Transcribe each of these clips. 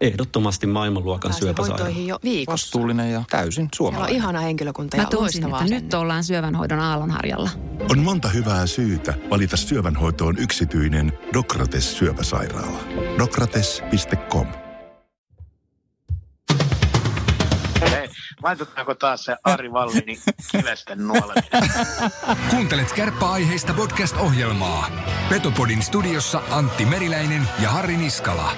Ehdottomasti maailmanluokan syöpäsairaala. jo viikossa. Vastuullinen ja täysin Siellä on suomalainen. ihana henkilökunta ja Mä loistavaa että nyt ollaan syövänhoidon aallonharjalla. On monta hyvää syytä valita syövänhoitoon yksityinen Dokrates syöpäsairaala. Dokrates.com Hei, laitetaanko taas se Ari Vallini kivesten nuoleminen? Kuuntelet kärppäaiheista podcast-ohjelmaa. Petopodin studiossa Antti Meriläinen ja Harri Niskala.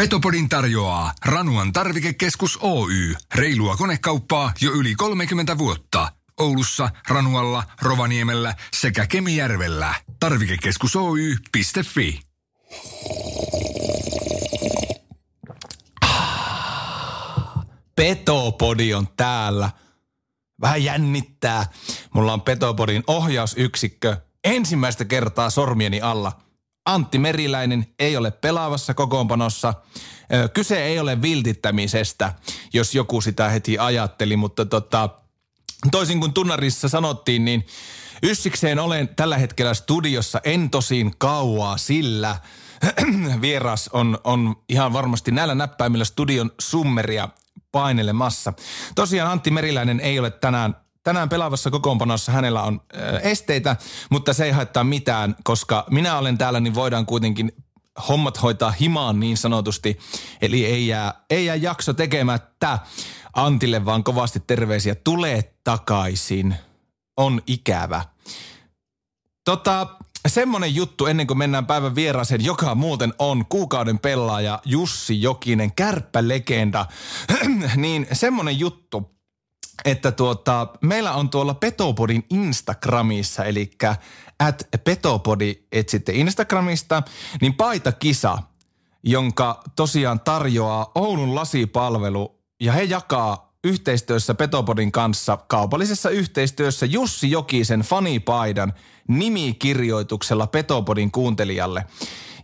Petopodin tarjoaa Ranuan tarvikekeskus Oy. Reilua konekauppaa jo yli 30 vuotta. Oulussa, Ranualla, Rovaniemellä sekä Kemijärvellä. Tarvikekeskus Oy.fi. Petopodi on täällä. Vähän jännittää. Mulla on Petopodin ohjausyksikkö ensimmäistä kertaa sormieni alla. Antti Meriläinen ei ole pelaavassa kokoonpanossa. Kyse ei ole viltittämisestä, jos joku sitä heti ajatteli, mutta tota, toisin kuin tunnarissa sanottiin, niin yssikseen olen tällä hetkellä studiossa en tosin kauaa, sillä vieras on, on ihan varmasti näillä näppäimillä studion summeria painelemassa. Tosiaan Antti Meriläinen ei ole tänään Tänään pelaavassa kokoonpanossa hänellä on esteitä, mutta se ei haittaa mitään, koska minä olen täällä, niin voidaan kuitenkin hommat hoitaa himaan niin sanotusti. Eli ei jää, ei jää jakso tekemättä Antille, vaan kovasti terveisiä. Tule takaisin. On ikävä. Tota, semmonen juttu ennen kuin mennään päivän vieraaseen, joka muuten on kuukauden pelaaja Jussi Jokinen, kärppälegenda. niin semmonen juttu, että tuota, meillä on tuolla Petopodin Instagramissa, eli at Petopodi etsitte Instagramista, niin paitakisa, jonka tosiaan tarjoaa Oulun lasipalvelu, ja he jakaa yhteistyössä Petopodin kanssa kaupallisessa yhteistyössä Jussi Jokisen fanipaidan nimikirjoituksella Petopodin kuuntelijalle.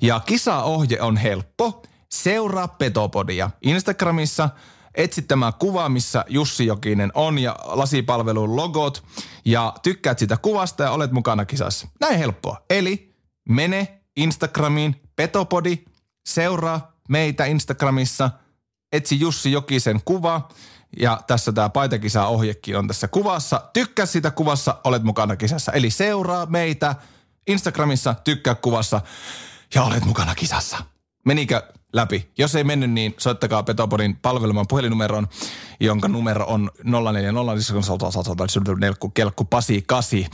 Ja kisaohje on helppo. Seuraa Petopodia Instagramissa – etsit tämä kuva, missä Jussi Jokinen on ja lasipalvelun logot ja tykkäät sitä kuvasta ja olet mukana kisassa. Näin helppoa. Eli mene Instagramiin Petopodi, seuraa meitä Instagramissa, etsi Jussi Jokisen kuva ja tässä tämä paitakisa ohjekin on tässä kuvassa. Tykkää sitä kuvassa, olet mukana kisassa. Eli seuraa meitä Instagramissa, tykkää kuvassa ja olet mukana kisassa. Menikö läpi? Jos ei mennyt, niin soittakaa Petopodin palveleman puhelinnumeron, jonka numero on 040 kelkku pasi kasi.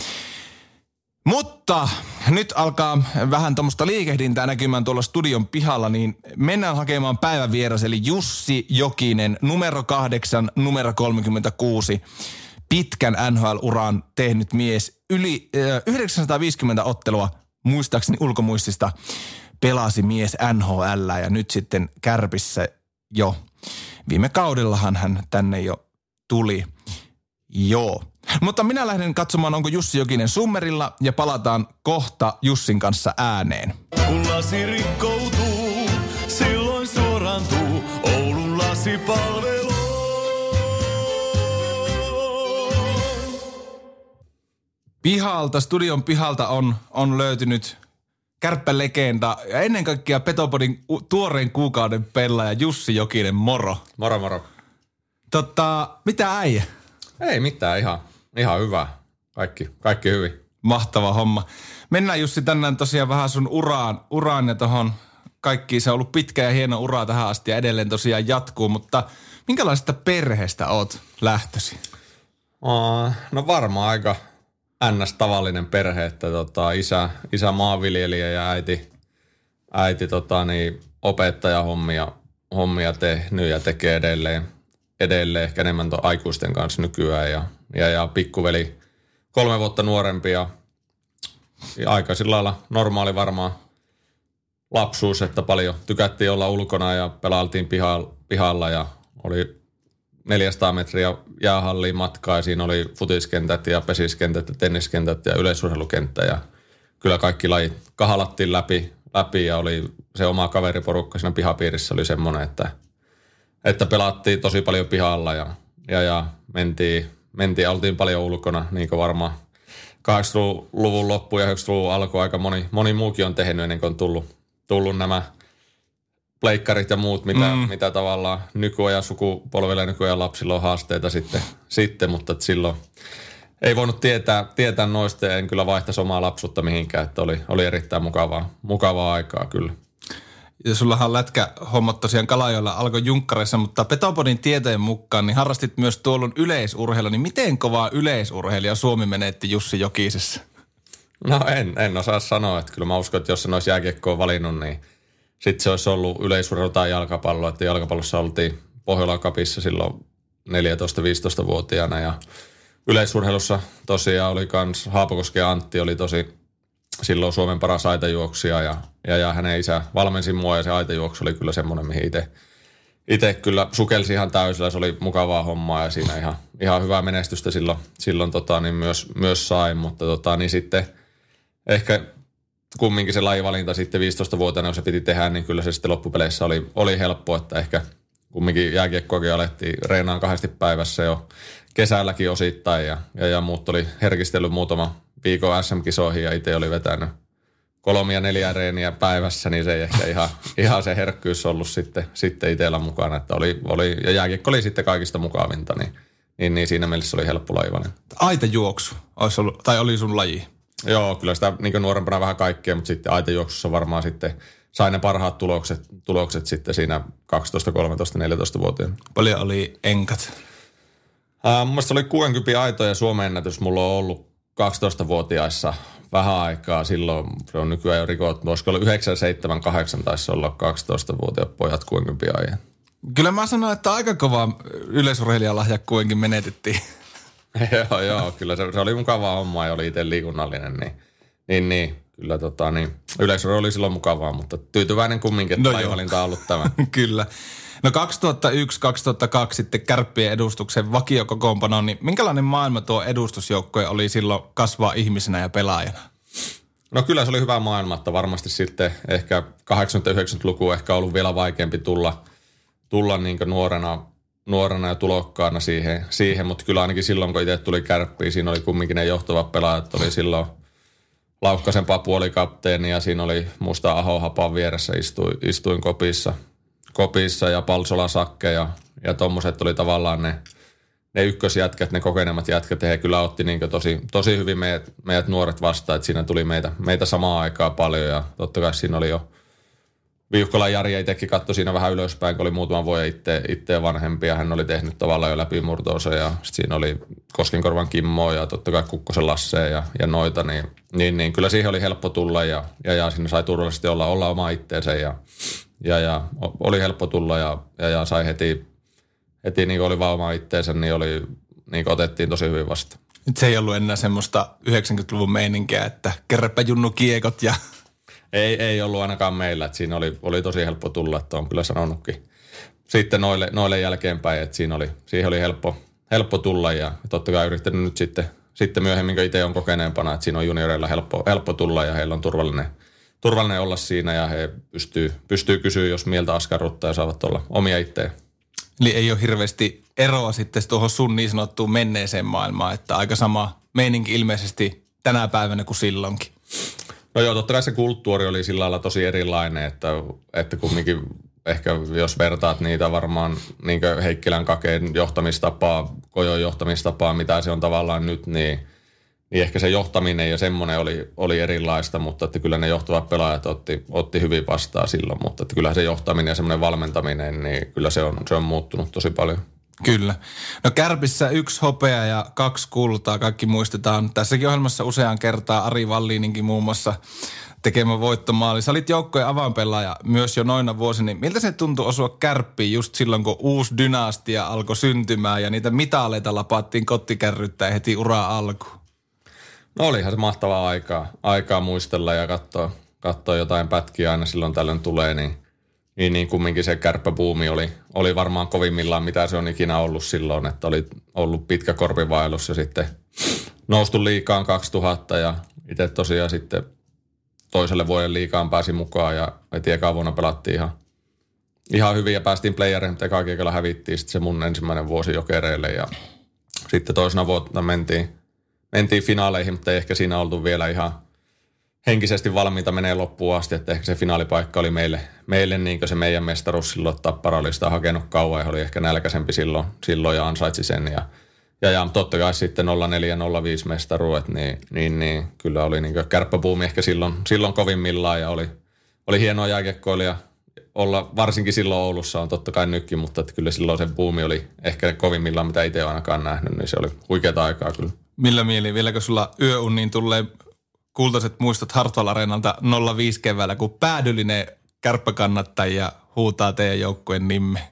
Mutta nyt alkaa vähän tuommoista liikehdintää näkymään tuolla studion pihalla, niin mennään hakemaan päivän vieras, eli Jussi Jokinen, numero kahdeksan, numero 36. Pitkän NHL-uran tehnyt mies, yli äh, 950 ottelua, muistaakseni ulkomuistista, pelasi mies NHL ja nyt sitten Kärpissä jo. Viime kaudellahan hän tänne jo tuli. Joo. Mutta minä lähden katsomaan, onko Jussi Jokinen summerilla ja palataan kohta Jussin kanssa ääneen. Kun lasi rikkoutuu, silloin suorantuu Oulun lasipalvelu. Pihalta, studion pihalta on, on löytynyt kärppälegenda ja ennen kaikkea Petopodin tuoreen kuukauden pelaaja Jussi Jokinen, moro. Moro moro. Totta, mitä äijä? Ei mitään, ihan, ihan hyvä. Kaikki, kaikki hyvin. Mahtava homma. Mennään Jussi tänään tosiaan vähän sun uraan, uraan ja tohon kaikki. Se on ollut pitkä ja hieno ura tähän asti ja edelleen tosiaan jatkuu, mutta minkälaisesta perheestä oot lähtösi? No varmaan aika ns. tavallinen perhe, että tota, isä, isä maanviljelijä ja äiti, äiti tota, niin, opettajahommia hommia tehnyt ja tekee edelleen, edelleen ehkä enemmän to, aikuisten kanssa nykyään ja, ja, ja pikkuveli kolme vuotta nuorempi ja, ja aika sillä lailla normaali varmaan lapsuus, että paljon tykättiin olla ulkona ja pelailtiin pihalla, pihalla ja oli 400 metriä jäähalliin matkaa ja siinä oli futiskentät ja pesiskentät ja tenniskentät ja yleisurheilukenttä ja kyllä kaikki lajit kahalattiin läpi, läpi ja oli se oma kaveriporukka siinä pihapiirissä oli semmoinen, että, että pelattiin tosi paljon pihalla ja, ja, ja mentiin, mentiin, oltiin paljon ulkona niin kuin varmaan 80-luvun loppu ja 90-luvun alku aika moni, moni muukin on tehnyt ennen kuin on tullut, tullut nämä pleikkarit ja muut, mitä, mm. mitä tavallaan nykyajan sukupolvilla ja nykyajan lapsilla on haasteita sitten, sitten mutta silloin ei voinut tietää, tietää noista ja en kyllä vaihtaisi omaa lapsuutta mihinkään, että oli, oli erittäin mukavaa, mukavaa aikaa kyllä. Ja sullahan lätkä hommat tosiaan Kalajoilla alkoi junkkareissa, mutta Petopodin tietojen mukaan niin harrastit myös tuollon yleisurheilla. Niin miten kovaa yleisurheilija Suomi menetti Jussi Jokisessa? No en, en osaa sanoa, että kyllä mä uskon, että jos sen olisi jääkiekkoa valinnut, niin sitten se olisi ollut yleisurheilu tai jalkapallo. Että jalkapallossa oltiin Pohjolan kapissa silloin 14-15-vuotiaana ja yleisurheilussa tosiaan oli kans Haapakoski Antti oli tosi silloin Suomen paras aitajuoksija ja, ja, ja hänen isä valmensi mua ja se aitajuoksu oli kyllä semmoinen, mihin itse itse kyllä sukelsi ihan täysillä, se oli mukavaa hommaa ja siinä ihan, ihan hyvää menestystä silloin, silloin tota, niin myös, myös sain, mutta tota, niin sitten ehkä kumminkin se lajivalinta sitten 15-vuotiaana, kun se piti tehdä, niin kyllä se sitten loppupeleissä oli, oli helppo, että ehkä kumminkin jääkiekkoakin alettiin reenaan kahdesti päivässä jo kesälläkin osittain ja, ja, ja muut oli herkistellyt muutama viikon SM-kisoihin ja itse oli vetänyt kolmia neljä reeniä päivässä, niin se ei ehkä ihan, ihan se herkkyys ollut sitten, sitten itsellä mukana. Että oli, oli, ja jääkiekko oli sitten kaikista mukavinta, niin, niin, niin siinä mielessä oli helppo laivainen. Aitajuoksu olisi ollut, tai oli sun laji? Joo, kyllä sitä niin nuorempana vähän kaikkea, mutta sitten aitajuoksussa varmaan sitten sai ne parhaat tulokset, tulokset sitten siinä 12, 13, 14-vuotiaana. Paljon oli enkat? Uh, mun oli 60 aitoja Suomen ennätys. Mulla on ollut 12-vuotiaissa vähän aikaa. Silloin se on nykyään jo rikottu. Olisiko ollut 9, 7, 8 taisi olla 12-vuotiaat pojat 60 ajan. Kyllä mä sanoin, että aika kova yleisurheilijalahja kuitenkin menetettiin. joo, joo, kyllä se, se oli mukavaa hommaa ja oli itse liikunnallinen, niin, niin, niin kyllä tota, niin, yleisö oli silloin mukavaa, mutta tyytyväinen kumminkin, että no valinta on ollut tämä. kyllä. No 2001-2002 sitten kärppien edustuksen vakiokokoonpano, niin minkälainen maailma tuo edustusjoukkoja oli silloin kasvaa ihmisenä ja pelaajana? No kyllä se oli hyvä maailma, että varmasti sitten ehkä 80-90-luku ehkä ollut vielä vaikeampi tulla, tulla niin nuorena, nuorena ja tulokkaana siihen, siihen, mutta kyllä ainakin silloin, kun itse tuli kärppiin, siinä oli kumminkin ne johtavat pelaajat, oli silloin Laukkasen Papu oli kapteeni ja siinä oli musta Aho Hapan vieressä istuin, istuin kopissa – kopissa ja Palsola Sakke ja, ja tommoset oli tavallaan ne, ne ykkösjätkät, ne kokenemat jätkät, ja he kyllä otti niin tosi, tosi hyvin meidät, meidät nuoret vastaan, että siinä tuli meitä, meitä samaa aikaa paljon, ja totta kai siinä oli jo Viuhkola Jari itsekin katsoi siinä vähän ylöspäin, kun oli muutaman vuoden itse, itse vanhempi ja hän oli tehnyt tavallaan jo läpimurtoonsa ja sit siinä oli Koskenkorvan Kimmo ja totta kai Kukkosen Lasse ja, ja noita, niin, niin, niin, kyllä siihen oli helppo tulla ja, ja, ja sinne sai turvallisesti olla, olla oma itteensä ja, ja, ja oli helppo tulla ja, ja, ja sai heti, heti niin oli vauma itteensä, niin, oli, niin otettiin tosi hyvin vasta. Nyt se ei ollut enää semmoista 90-luvun meininkiä, että kerräpä junnu kiekot ja... Ei, ei ollut ainakaan meillä, että siinä oli, oli tosi helppo tulla, että on kyllä sanonutkin sitten noille, noille jälkeenpäin, että siinä oli, siihen oli helppo, helppo tulla ja totta kai yrittänyt nyt sitten, sitten myöhemmin, kun itse on kokeneempana, että siinä on junioreilla helppo, helppo tulla ja heillä on turvallinen – turvallinen olla siinä ja he pystyy, pystyy kysyä, jos mieltä askarruttaa ja saavat olla omia itseä. Eli ei ole hirveästi eroa sitten tuohon sun niin sanottuun menneeseen maailmaan, että aika sama meininki ilmeisesti tänä päivänä kuin silloinkin. No joo, totta kai se kulttuuri oli sillä lailla tosi erilainen, että, että kumminkin ehkä jos vertaat niitä varmaan niin Heikkilän kakeen johtamistapaa, Kojon johtamistapaa, mitä se on tavallaan nyt, niin – niin ehkä se johtaminen ja semmoinen oli, oli erilaista, mutta että kyllä ne johtavat pelaajat otti, otti hyvin vastaan silloin, mutta että kyllä se johtaminen ja semmoinen valmentaminen, niin kyllä se on, se on muuttunut tosi paljon. Kyllä. No Kärpissä yksi hopea ja kaksi kultaa, kaikki muistetaan. Tässäkin ohjelmassa useaan kertaa Ari Valliininkin muun muassa tekemä voittomaali. Sä olit joukkojen avainpelaaja myös jo noina vuosina. Niin miltä se tuntui osua kärppiin just silloin, kun uusi dynastia alkoi syntymään ja niitä mitaleita lapattiin kottikärryttää heti ura alkuun? No olihan se mahtavaa aikaa, aikaa muistella ja katsoa, katsoa jotain pätkiä aina silloin tällöin tulee, niin, niin, niin kumminkin se kärppäbuumi oli, oli varmaan kovimmillaan, mitä se on ikinä ollut silloin, että oli ollut pitkä korpivaellus ja sitten noustu liikaan 2000 ja itse tosiaan sitten toiselle vuoden liikaan pääsi mukaan ja heti eka vuonna pelattiin ihan, ihan hyvin ja päästiin playereihin, mutta eka hävittiin sitten se mun ensimmäinen vuosi jokereille ja sitten toisena vuonna mentiin mentiin finaaleihin, mutta ei ehkä siinä oltu vielä ihan henkisesti valmiita menee loppuun asti, että ehkä se finaalipaikka oli meille, meille niin se meidän mestaruus silloin, että Tappara oli sitä hakenut kauan ja oli ehkä nälkäisempi silloin, silloin ja ansaitsi sen. Ja ja, ja totta kai sitten 04-05 mestaruudet, niin, niin, niin, kyllä oli niin kärppäpuumi ehkä silloin, silloin kovimmillaan ja oli, oli hienoa jääkiekkoilija. Olla varsinkin silloin Oulussa on totta kai nytkin, mutta että kyllä silloin se buumi oli ehkä kovimmillaan, mitä itse ainakaan nähnyt, niin se oli huikeaa aikaa kyllä. Millä mieli, vieläkö sulla yöunniin tulee kultaiset muistot Hartwall Areenalta 05 keväällä, kun päädyllinen kärppäkannattajia huutaa teidän joukkueen nimme?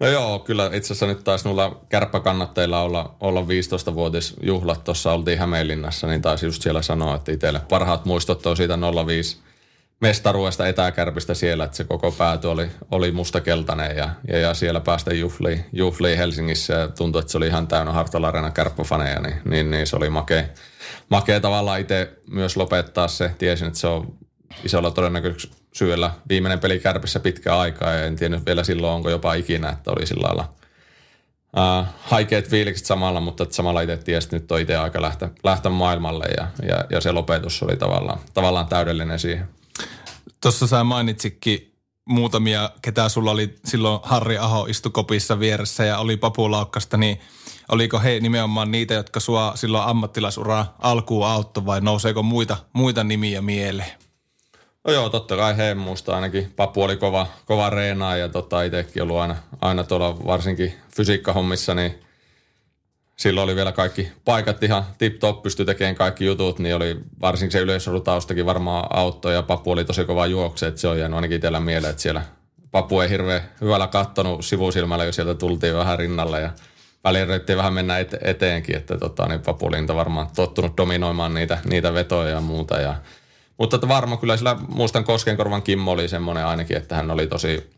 No joo, kyllä itse asiassa nyt taisi nulla kärppäkannatteilla olla, olla 15-vuotisjuhlat. Tuossa oltiin Hämeenlinnassa, niin taisi just siellä sanoa, että itselle parhaat muistot on siitä 05 mestaruudesta etäkärpistä siellä, että se koko pääty oli, oli mustakeltainen ja, ja, ja siellä päästä juhliin, juhliin Helsingissä ja tuntui, että se oli ihan täynnä Hartwall Arena kärppäfaneja, niin, niin, niin, se oli makea, makea tavallaan itse myös lopettaa se. Tiesin, että se on isolla todennäköisyydellä viimeinen peli kärpissä pitkään aikaa ja en tiedä vielä silloin, onko jopa ikinä, että oli sillä lailla uh, haikeat fiilikset samalla, mutta samalla itse tiesi, että nyt on itse aika lähteä, lähteä maailmalle ja, ja, ja, se lopetus oli tavallaan, tavallaan täydellinen siihen. Tuossa sä mainitsikin muutamia, ketä sulla oli silloin Harri Aho istukopissa vieressä ja oli papulaukkasta, niin oliko he nimenomaan niitä, jotka sua silloin ammattilaisura alkuun auttoi vai nouseeko muita, muita nimiä mieleen? No joo, totta kai he muista ainakin. Papu oli kova, kova reenaa ja tota, itsekin ollut aina, aina tuolla varsinkin fysiikkahommissa, niin silloin oli vielä kaikki paikat ihan tip-top, pystyi tekemään kaikki jutut, niin oli varsinkin se yleisölutaustakin varmaan auttoi ja Papu oli tosi kova juokse, että se on jäänyt ainakin itsellä mieleen, että siellä Papu ei hirveän hyvällä kattonut sivusilmällä, kun sieltä tultiin vähän rinnalle ja yritettiin vähän mennä ete- eteenkin, että tota, niin Papu oli varmaan tottunut dominoimaan niitä, niitä vetoja ja muuta ja mutta että varma kyllä sillä, muistan Koskenkorvan Kimmo oli semmoinen ainakin, että hän oli tosi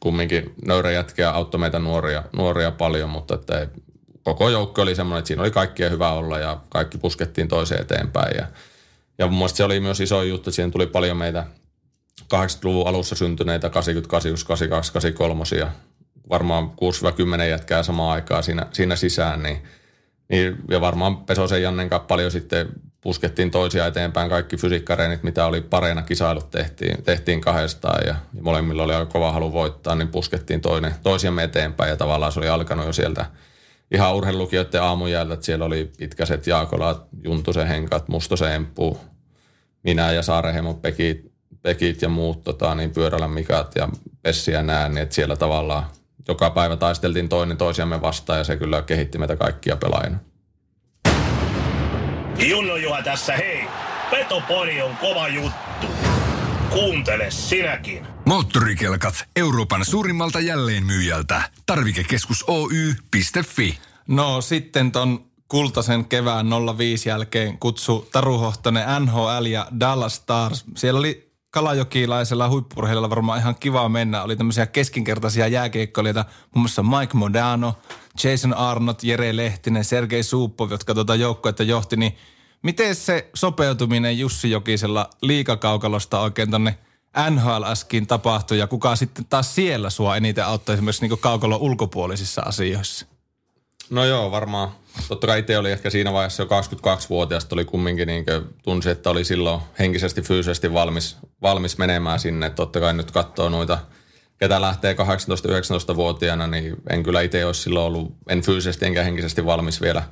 kumminkin nöyrä jätkä auttoi meitä nuoria, nuoria paljon, mutta että ei, koko joukko oli semmoinen, että siinä oli kaikkia hyvä olla ja kaikki puskettiin toiseen eteenpäin. Ja, ja mun mielestä se oli myös iso juttu, että siihen tuli paljon meitä 80-luvun alussa syntyneitä 88, 82, 83 ja varmaan 6-10 jätkää samaan aikaan siinä, siinä sisään, niin, niin, ja varmaan Pesosen Jannen kanssa paljon sitten puskettiin toisia eteenpäin. Kaikki fysiikkareenit, mitä oli pareina kisailut, tehtiin, tehtiin kahdestaan ja, ja molemmilla oli aika kova halu voittaa, niin puskettiin toinen, toisiamme eteenpäin ja tavallaan se oli alkanut jo sieltä ihan urheilukijoiden aamujältä, että siellä oli pitkäset Jaakolat, Juntusen Henkat, Mustosen Emppu, minä ja Saarehemo Pekit, Pekit ja muut tota, niin pyörällä Mikat ja Pessi ja nää, niin että siellä tavallaan joka päivä taisteltiin toinen toisiamme vastaan ja se kyllä kehitti meitä kaikkia pelaajina. Junno Juha tässä, hei! Petopodi on kova juttu. Kuuntele sinäkin. Moottorikelkat Euroopan suurimmalta jälleenmyyjältä. Tarvikekeskus Oy.fi. No sitten ton kultaisen kevään 05 jälkeen kutsu Taru Hohtonen NHL ja Dallas Stars. Siellä oli kalajokilaisella huippurheililla varmaan ihan kiva mennä. Oli tämmöisiä keskinkertaisia jääkeikkoilijoita, muun muassa Mike Modano, Jason Arnott, Jere Lehtinen, Sergei Suuppov, jotka tuota joukkoetta johti, niin miten se sopeutuminen Jussi Jokisella liikakaukalosta oikein tonne NHLSkin tapahtui ja kuka sitten taas siellä sua eniten auttoi esimerkiksi niin kaukalon ulkopuolisissa asioissa? No joo, varmaan. Totta kai itse oli ehkä siinä vaiheessa jo 22-vuotiaasta, oli kumminkin niin tunsi, että oli silloin henkisesti, fyysisesti valmis, valmis menemään sinne. Totta kai nyt katsoo noita, ketä lähtee 18-19-vuotiaana, niin en kyllä itse olisi silloin ollut, en fyysisesti enkä henkisesti valmis vielä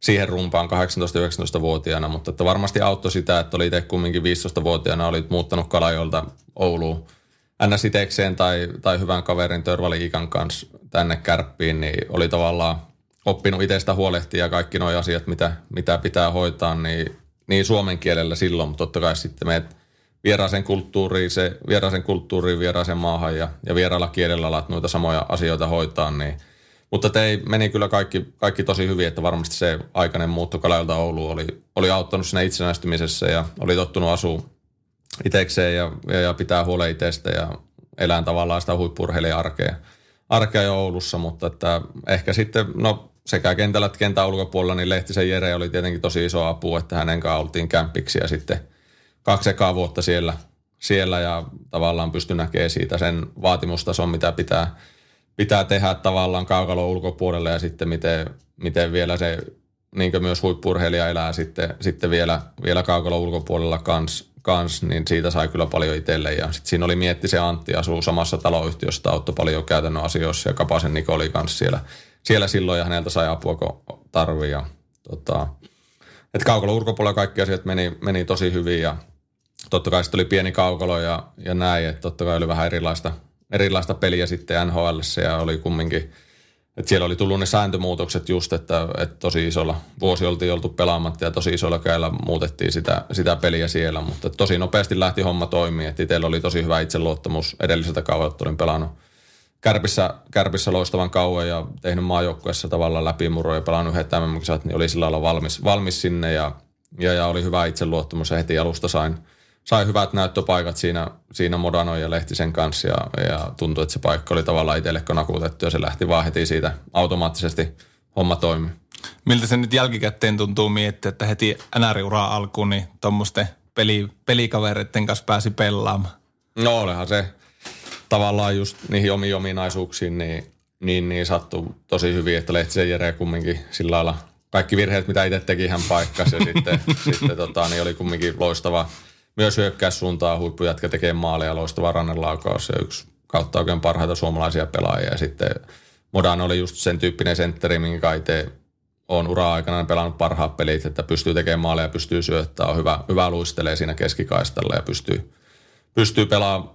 siihen rumpaan 18-19-vuotiaana, mutta että varmasti auttoi sitä, että oli itse kumminkin 15-vuotiaana, olit muuttanut Kalajolta Ouluun ns. itekseen tai, tai hyvän kaverin Törvali Ikan kanssa tänne kärppiin, niin oli tavallaan oppinut itsestä huolehtia kaikki nuo asiat, mitä, mitä pitää hoitaa, niin, niin suomen kielellä silloin, mutta totta kai sitten meet vieraaseen kulttuuriin, se, vieraaseen kulttuuriin, vieraaseen maahan ja, ja vieraalla kielellä alat noita samoja asioita hoitaa, niin mutta te meni kyllä kaikki, kaikki tosi hyvin, että varmasti se aikainen muutto Kalajolta Ouluun oli, oli auttanut siinä itsenäistymisessä ja oli tottunut asua itekseen ja, ja, ja pitää huolen itsestä ja elää tavallaan sitä huippurheilijan arkea, arkea jo Oulussa, mutta että ehkä sitten, no sekä kentällä että kentän ulkopuolella, niin Lehtisen Jere oli tietenkin tosi iso apu, että hänen kanssa oltiin kämpiksi ja sitten kaksi ekaa vuotta siellä, siellä ja tavallaan pystyi näkemään siitä sen vaatimustason, mitä pitää, pitää tehdä tavallaan kaukalon ulkopuolelle ja sitten miten, miten vielä se niin myös huippurheilija elää sitten, sitten vielä, vielä kaukalla ulkopuolella kans, kans, niin siitä sai kyllä paljon itselle. Ja sitten siinä oli Mietti se Antti, asuu samassa taloyhtiössä, auttoi paljon käytännön asioissa ja Kapasen Niko oli kanssa siellä, siellä silloin ja häneltä sai apua, kun tarvii. Tota, et ulkopuolella kaikki asiat meni, meni tosi hyvin ja totta kai sitten oli pieni kaukalo ja, ja näin, että totta kai oli vähän erilaista, erilaista peliä sitten NHL ja oli kumminkin, että siellä oli tullut ne sääntömuutokset just, että, että tosi isolla vuosi oltiin oltu pelaamatta ja tosi isolla käillä muutettiin sitä, sitä peliä siellä, mutta tosi nopeasti lähti homma toimii, että itsellä oli tosi hyvä itseluottamus edelliseltä kaudelta, olin pelannut Kärpissä, Kärpissä loistavan kauan ja tehnyt maajoukkueessa tavallaan läpimurroja ja pelannut yhdet mm niin oli sillä lailla valmis, valmis sinne ja, ja, ja, oli hyvä itseluottamus ja heti alusta sain, sain hyvät näyttöpaikat siinä, siinä Modano ja Lehtisen kanssa ja, ja tuntui, että se paikka oli tavallaan itselle nakutettu ja se lähti vaan heti siitä automaattisesti homma toimi. Miltä se nyt jälkikäteen tuntuu miettiä, että heti NR-uraa alkuun niin tuommoisten peli, pelikavereiden kanssa pääsi pelaamaan? No olehan se tavallaan just niihin omiin ominaisuuksiin, niin, niin, niin sattui tosi hyvin, että Lehtisen Jere kumminkin sillä lailla kaikki virheet, mitä itse teki, hän paikkasi ja sitten, sitten tota, niin oli kumminkin loistava myös suuntaan huippujätkä tekee maaleja, loistava rannenlaukaus ja yksi kautta oikein parhaita suomalaisia pelaajia. Ja sitten Modan oli just sen tyyppinen sentteri, minkä itse on ura-aikana pelannut parhaat pelit, että pystyy tekemään maaleja, pystyy syöttämään, on hyvä, hyvä luistelee siinä keskikaistalla ja pystyy, pystyy pelaamaan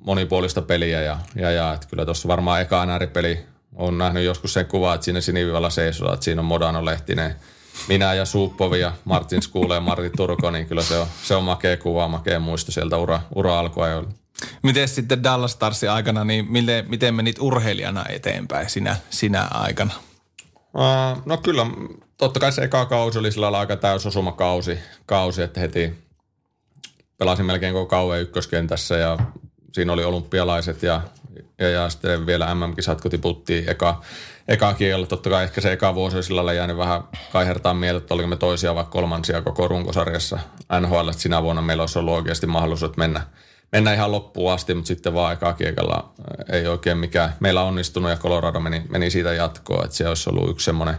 monipuolista peliä. Ja, ja, ja että kyllä tuossa varmaan eka peli on nähnyt joskus sen kuva, että siinä sinivivalla seisoo, että siinä on Modano Lehtinen – minä ja Suuppovi ja Martin Skuule ja Martin Turko, niin kyllä se on, se on makea kuva, makea muisto sieltä ura, ura alkuajoilla. Miten sitten Dallas Starsin aikana, niin miten, miten menit urheilijana eteenpäin sinä, sinä aikana? Uh, no kyllä, totta kai se eka kausi oli sillä lailla aika täysosuma kausi, kausi, että heti pelasin melkein koko kauan ykköskentässä ja siinä oli olympialaiset ja, ja, ja sitten vielä MM-kisat, kun tiputtiin eka, eka kielellä. Totta kai ehkä se eka vuosi sillä jäänyt vähän kaihertaan mieltä, että oliko me toisia vai kolmansia koko runkosarjassa NHL. Että sinä vuonna meillä olisi ollut oikeasti mahdollisuus mennä, mennä ihan loppuun asti, mutta sitten vaan eka kiekalla ei oikein mikään meillä onnistunut ja Colorado meni, meni siitä jatkoon. Että se olisi ollut yksi semmoinen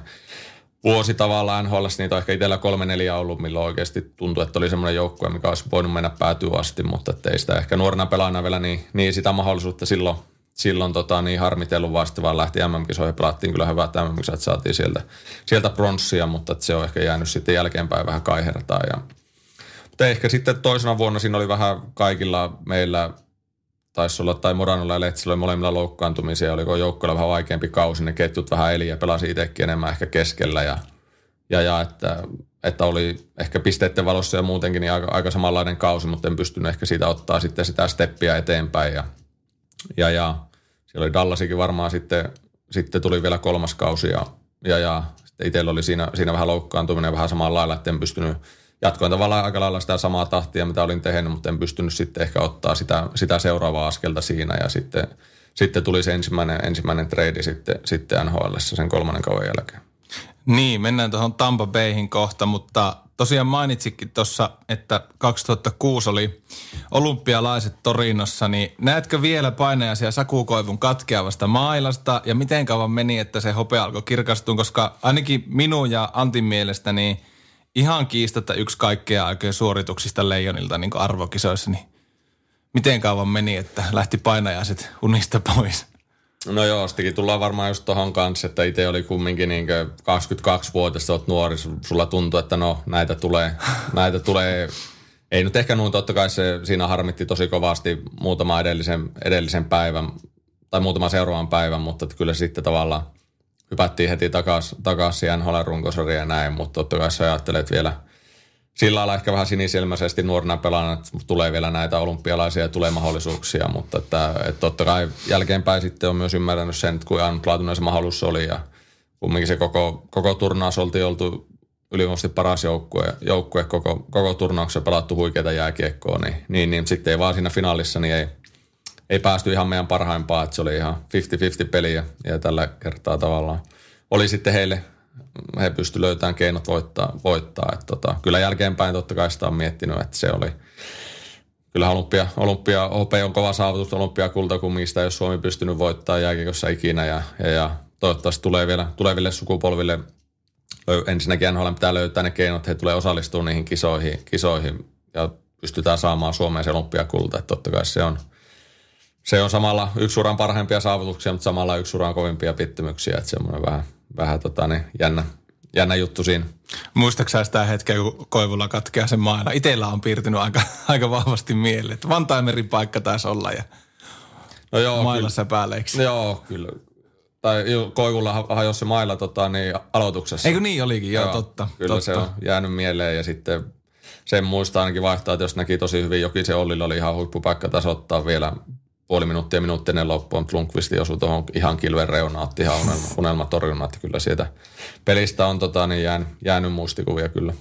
vuosi tavallaan NHL, niitä on ehkä itsellä kolme neljä ollut, milloin oikeasti tuntui, että oli semmoinen joukkue, mikä olisi voinut mennä päätyä asti, mutta ei sitä ehkä nuorena pelaajana vielä niin, niin sitä mahdollisuutta silloin, silloin tota, niin harmitellut vasta, vaan lähti MM-kisoihin pelattiin kyllä hyvät mm että saatiin sieltä, sieltä pronssia, mutta se on ehkä jäänyt sitten jälkeenpäin vähän kaihertaa. Ja, mutta ehkä sitten toisena vuonna siinä oli vähän kaikilla meillä taisi olla, tai Moranolla ja Lehtisellä oli molemmilla loukkaantumisia, oliko joukkoilla vähän vaikeampi kausi, ne ketjut vähän eli ja pelasi itsekin enemmän ehkä keskellä ja, ja, ja että, että, oli ehkä pisteiden valossa ja muutenkin niin aika, aika samanlainen kausi, mutta en pystynyt ehkä siitä ottaa sitten sitä steppiä eteenpäin ja, ja, ja siellä oli Dallasikin varmaan sitten, sitten tuli vielä kolmas kausi ja, ja, ja sitten itsellä oli siinä, siinä vähän loukkaantuminen vähän samalla lailla, että en pystynyt jatkoin tavallaan aika lailla sitä samaa tahtia, mitä olin tehnyt, mutta en pystynyt sitten ehkä ottaa sitä, sitä seuraavaa askelta siinä ja sitten, sitten tuli se ensimmäinen, ensimmäinen trade sitten, sitten NHL sen kolmannen kauan jälkeen. Niin, mennään tuohon Tampa Bayhin kohta, mutta tosiaan mainitsikin tuossa, että 2006 oli olympialaiset Torinossa, niin näetkö vielä painajaisia Sakukoivun katkeavasta mailasta ja miten kauan meni, että se hopea alkoi kirkastua, koska ainakin minun ja Antin mielestä niin – ihan kiistatta yksi kaikkea aikojen suorituksista Leijonilta niin arvokisoissa, niin miten kauan meni, että lähti painajaiset unista pois? No joo, sittenkin tullaan varmaan just tuohon kanssa, että itse oli kumminkin niin 22-vuotias, olet nuori, sulla tuntuu, että no näitä tulee, näitä tulee. Ei nyt ehkä noin, totta kai se siinä harmitti tosi kovasti muutama edellisen, edellisen päivän tai muutama seuraavan päivän, mutta kyllä sitten tavallaan hypättiin heti takaisin takas siihen nhl ja näin, mutta totta kai sä ajattelet vielä sillä lailla ehkä vähän sinisilmäisesti nuorena pelaana, että tulee vielä näitä olympialaisia ja tulee mahdollisuuksia, mutta että, että totta kai jälkeenpäin sitten on myös ymmärtänyt sen, että kuinka ainutlaatuinen se mahdollisuus oli ja kumminkin se koko, koko turnaus oltiin oltu ylivoimaisesti paras joukkue, joukkue koko, koko turnauksessa pelattu huikeita jääkiekkoa, niin, niin, niin sitten ei vaan siinä finaalissa, niin ei, ei päästy ihan meidän parhaimpaan, että se oli ihan 50-50 peliä ja tällä kertaa tavallaan oli sitten heille, he pysty löytämään keinot voittaa. voittaa. Että tota, kyllä jälkeenpäin totta kai sitä on miettinyt, että se oli, kyllä olympia, olympia OP on kova saavutus, olympiakulta, kun mistä ole Suomi pystynyt voittamaan jääkiekossa ikinä ja, ja, ja toivottavasti tulee vielä tuleville sukupolville ensinnäkin NHL pitää löytää ne keinot, he tulee osallistumaan niihin kisoihin, kisoihin ja pystytään saamaan Suomeen se olympiakulta. Että totta kai se on, se on samalla yksi uran parhaimpia saavutuksia, mutta samalla yksi uran kovimpia pittymyksiä. Että semmoinen vähän, vähän tota, niin, jännä, jännä juttu siinä. Muistaaksä sitä hetkeä, kun Koivulla katkeaa sen mailla? Itellä on piirtynyt aika, aika vahvasti mieleen. Että Vantaimerin paikka taisi olla ja No joo, mailassa pääleiksi. Kyllä, joo, kyllä. Tai ju- Koivulla ha- hajosi se mailla tota, niin aloituksessa. Eikö niin olikin? Joo, totta. Kyllä totta. se on jäänyt mieleen ja sitten sen muistaa ainakin vaihtaa, että jos näki tosi hyvin Jokisen Ollilla oli ihan huippupaikka tasoittaa vielä puoli minuuttia minuutti ennen loppua, mutta Lundqvist osui tuohon ihan kilven reunaan, otti ihan unelma, unelmatorjunnan, että kyllä sieltä pelistä on tota, niin jäänyt, jäänyt muistikuvia kyllä.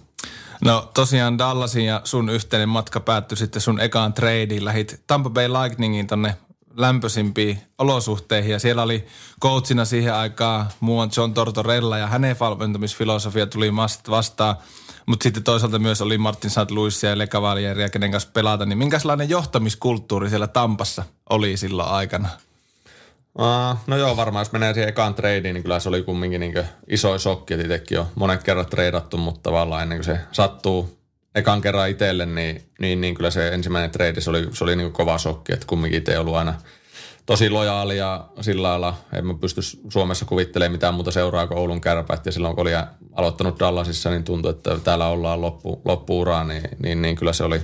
No tosiaan Dallasin ja sun yhteinen matka päättyi sitten sun ekaan tradeen. Lähit Tampa Bay Lightningin tonne lämpöisimpiin olosuhteihin ja siellä oli coachina siihen aikaan muuan John Tortorella ja hänen valmentamisfilosofia tuli vastaan. Mutta sitten toisaalta myös oli Martin St. Louis ja Le Cavalieria, kenen kanssa pelata. Niin minkälainen johtamiskulttuuri siellä Tampassa oli silloin aikana? Uh, no joo, varmaan jos menee siihen ekaan tradeen, niin kyllä se oli kumminkin niin iso shokki, että itsekin on monet kerrat treidattu, mutta tavallaan ennen kuin se sattuu ekan kerran itselle, niin, niin, niin kyllä se ensimmäinen trade, se oli, se oli niin kova shokki, että kumminkin itse ollut aina tosi lojaali ja sillä lailla en mä pysty Suomessa kuvittelemaan mitään muuta seuraa kuin Oulun kärpät ja silloin kun oli aloittanut Dallasissa, niin tuntui, että täällä ollaan loppu, loppuuraa, niin, niin, niin kyllä se oli,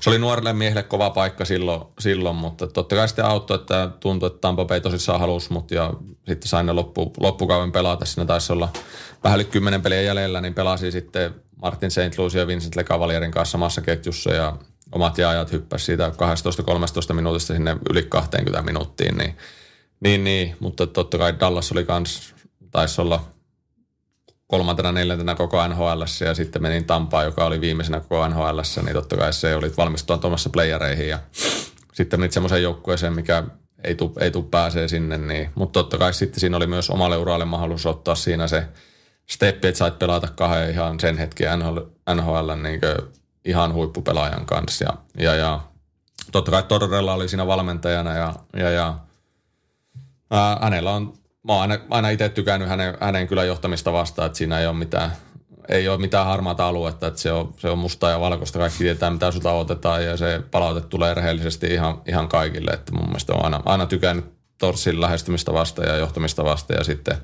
se oli nuorelle miehelle kova paikka silloin, silloin mutta totta kai sitten auttoi, että tuntui, että Tampa Bay tosissaan halusi mut ja sitten sain ne loppu, loppukauden pelata. Siinä taisi olla vähän yli kymmenen peliä jäljellä, niin pelasi sitten Martin St. Louis ja Vincent Lecavalierin kanssa samassa ketjussa ja omat jaajat hyppäsi siitä 12-13 minuutista sinne yli 20 minuuttiin, niin, niin, niin mutta totta kai Dallas oli kans, taisi olla kolmantena, neljäntenä koko NHL ja sitten menin Tampaan, joka oli viimeisenä koko NHL, niin totta kai se oli valmistua tuomassa playereihin ja sitten menit semmoiseen joukkueeseen, mikä ei tu, ei tu pääsee sinne, niin, mutta totta kai sitten siinä oli myös omalle uralle mahdollisuus ottaa siinä se steppi, että sait pelata kahden ihan sen hetken NHL, NHL niin ihan huippupelaajan kanssa. Ja, ja, ja totta kai Torrella oli siinä valmentajana ja, ja, ja ää, hänellä on mä oon aina, aina itse tykännyt hänen, hänen kyllä johtamista vastaan, että siinä ei ole mitään, ei ole mitään harmaata aluetta, että se on, se on musta ja valkoista, kaikki tietää mitä sulta otetaan ja se palaute tulee rehellisesti ihan, ihan kaikille, että mun mielestä on aina, aina tykännyt Torsin lähestymistä vastaan ja johtamista vastaan ja sitten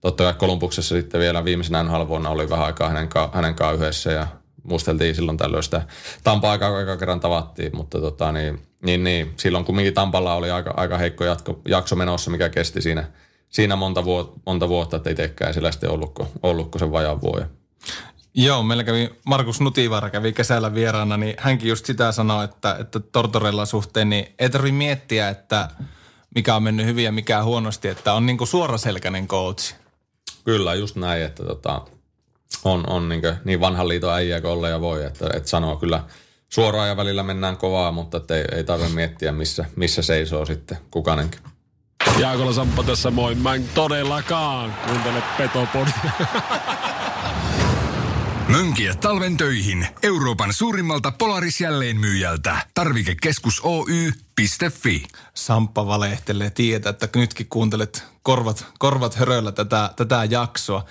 totta kai Kolumbuksessa sitten vielä viimeisenä NHL vuonna oli vähän aikaa hänen, hänen kanssaan yhdessä ja muisteltiin silloin tällöin sitä Tampa aikaa aika kerran tavattiin, mutta tota, niin, niin, niin, silloin kumminkin Tampalla oli aika, aika heikko jatko, jakso menossa, mikä kesti siinä – siinä monta vuotta, monta vuotta että itsekään sillä sitten ollutko, ollutko sen vajaan vuoden. Joo, meillä kävi Markus Nutivaara kävi kesällä vieraana, niin hänkin just sitä sanoi, että, että Tortorella suhteen niin ei tarvitse miettiä, että mikä on mennyt hyvin ja mikä huonosti, että on niin kuin suoraselkäinen coach. Kyllä, just näin, että tota, on, on niin, niin vanhan liiton äijä kuin olla ja voi, että, että sanoo kyllä suoraan ja välillä mennään kovaa, mutta ei, ei tarvitse miettiä, missä, missä seisoo sitten kukanenkin. Jaakola Samppa tässä moi. Mä en todellakaan kuuntele Petopodia. Mönkiä talven töihin Euroopan suurimmalta Polaris jälleenmyyjältä. Tarvikekeskus Oy.fi. Samppa valehtelee tietää, että nytkin kuuntelet korvat, korvat höröllä tätä, tätä jaksoa.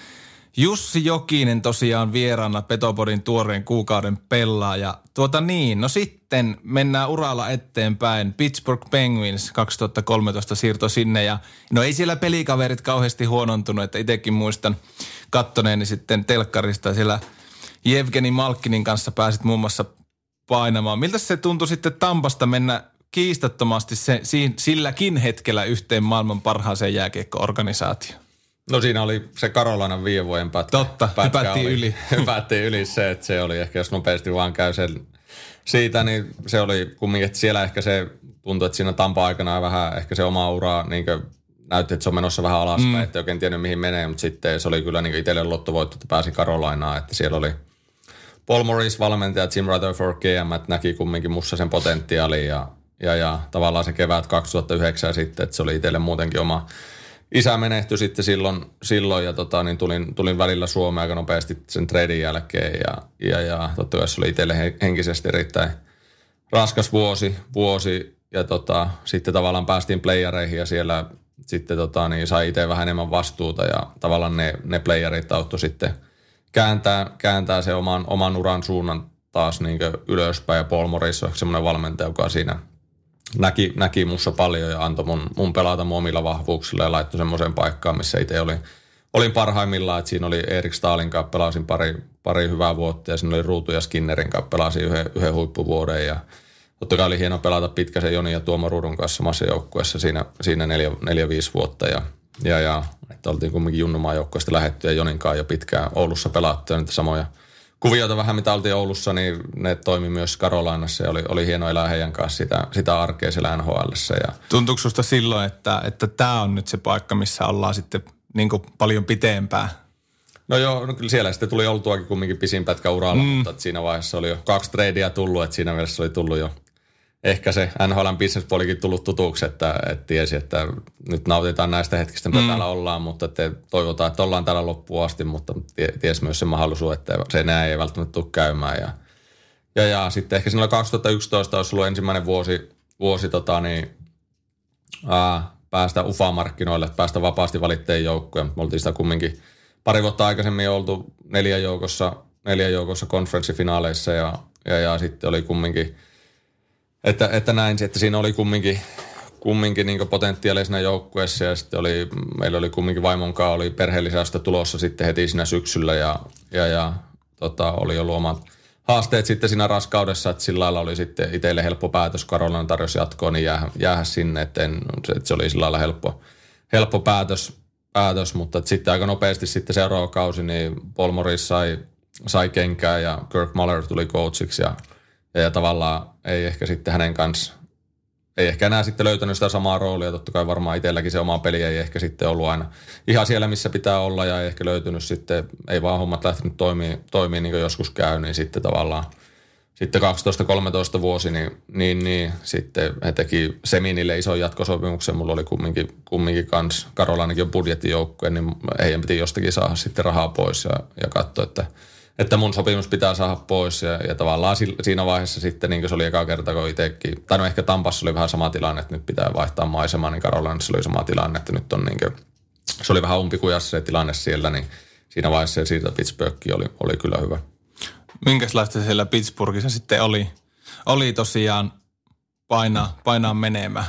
Jussi Jokinen tosiaan vieraana Petopodin tuoreen kuukauden pelaaja. Tuota niin, no sitten mennään uralla eteenpäin. Pittsburgh Penguins 2013 siirto sinne ja no ei siellä pelikaverit kauheasti huonontunut, että itsekin muistan kattoneeni sitten telkkarista siellä Jevgeni Malkkinin kanssa pääsit muun muassa painamaan. Miltä se tuntui sitten Tampasta mennä kiistattomasti se, silläkin hetkellä yhteen maailman parhaaseen jääkiekko-organisaatioon? No siinä oli se Karolainen viiden vuoden pätkä. Totta, pätkä hypättiin oli, yli. hypättiin yli se, että se oli ehkä, jos nopeasti vaan käy sen siitä, niin se oli kumminkin, että siellä ehkä se tuntui, että siinä Tampa-aikana vähän ehkä se oma ura niin näytti, että se on menossa vähän alaspäin, mm. että oikein tiennyt mihin menee, mutta sitten se oli kyllä niin itselle lottovoitto, että pääsi Karolainaan, että siellä oli Paul Morris valmentaja, Jim Rutherford GM, että näki kumminkin mussa sen potentiaali ja, ja, ja tavallaan se kevät 2009 sitten, että se oli itselle muutenkin oma isä menehtyi sitten silloin, silloin ja tota, niin tulin, tulin välillä Suomeen aika nopeasti sen treidin jälkeen ja, ja, ja totta kai se oli itselle henkisesti erittäin raskas vuosi, vuosi ja tota, sitten tavallaan päästiin playereihin ja siellä sitten tota, niin sai itse vähän enemmän vastuuta ja tavallaan ne, ne playerit auttoi sitten kääntää, kääntää se oman, oman uran suunnan taas niin ylöspäin ja Paul Morris on semmoinen valmentaja, joka siinä näki, näki mussa paljon ja antoi mun, mun pelata mun omilla vahvuuksilla ja laittoi semmoiseen paikkaan, missä itse oli, olin parhaimmillaan, että siinä oli Erik Stalin kanssa pelasin pari, pari hyvää vuotta ja siinä oli Ruutu ja Skinnerin kanssa pelasin yhden, yhden huippuvuoden. Ja totta kai oli hieno pelata Pitkäsen Joni ja Tuomo Ruudun kanssa samassa joukkueessa siinä, siinä neljä, neljä, viisi vuotta. Ja, ja, ja että oltiin kumminkin Junnumaan joukkueesta lähetty ja Jonin kanssa jo pitkään Oulussa pelattu ja niitä samoja kuvioita vähän, mitä oltiin Oulussa, niin ne toimi myös Karolainassa ja oli, oli hieno elää heidän kanssa sitä, sitä arkea siellä nhl ja Tuntuuko susta silloin, että, että tämä on nyt se paikka, missä ollaan sitten niin paljon pitempään? No joo, no kyllä siellä sitten tuli oltuakin kumminkin pisin pätkä uralla, mm. mutta siinä vaiheessa oli jo kaksi tradea tullut, että siinä mielessä oli tullut jo ehkä se NHLn bisnespuolikin tullut tutuksi, että, että tiesi, että nyt nautitaan näistä hetkistä, mitä mm. täällä ollaan, mutta että toivotaan, että ollaan täällä loppuun asti, mutta ties myös se mahdollisuus, että se näin ei välttämättä tule käymään. Ja, ja, ja sitten ehkä siinä 2011 olisi ollut ensimmäinen vuosi, vuosi tota niin, ää, päästä UFA-markkinoille, päästä vapaasti valitteen joukkoja. Me oltiin sitä kumminkin pari vuotta aikaisemmin oltu neljä joukossa, neljä joukossa konferenssifinaaleissa ja, ja, ja sitten oli kumminkin – että, että näin, että siinä oli kumminkin, kumminkin niin potentiaalisena joukkueessa ja sitten oli, meillä oli kumminkin vaimonkaan oli perheellisäystä tulossa sitten heti siinä syksyllä ja, ja, ja tota, oli ollut omat haasteet sitten siinä raskaudessa, että sillä lailla oli sitten itselle helppo päätös, Karolina tarjosi jatkoa, niin jäädä, jäädä sinne, että, en, että se oli sillä lailla helppo, helppo päätös, päätös, mutta sitten aika nopeasti sitten seuraava kausi, niin Paul Morris sai, sai kenkää ja Kirk Muller tuli coachiksi ja ja, tavallaan ei ehkä sitten hänen kanssa, ei ehkä enää sitten löytänyt sitä samaa roolia. Totta kai varmaan itselläkin se oma peli ei ehkä sitten ollut aina ihan siellä, missä pitää olla ja ei ehkä löytynyt sitten, ei vaan hommat lähtenyt toimii, toimii niin kuin joskus käy, niin sitten tavallaan sitten 12-13 vuosi, niin, niin, niin, sitten he teki Seminille ison jatkosopimuksen. Mulla oli kumminkin, kumminkin kans, Karolainakin on budjettijoukkue, niin heidän piti jostakin saada sitten rahaa pois ja, ja katsoa, että – että mun sopimus pitää saada pois ja, ja tavallaan siinä vaiheessa sitten, niin kuin se oli eka kerta, kun itsekin, tai no ehkä Tampassa oli vähän sama tilanne, että nyt pitää vaihtaa maisemaa, niin Carolinassa oli sama tilanne, että nyt on niin kuin, se oli vähän umpikujassa se tilanne siellä, niin siinä vaiheessa ja siitä Pittsburghi oli, oli kyllä hyvä. Minkälaista siellä Pittsburghissa sitten oli, oli tosiaan painaa, painaa menemään?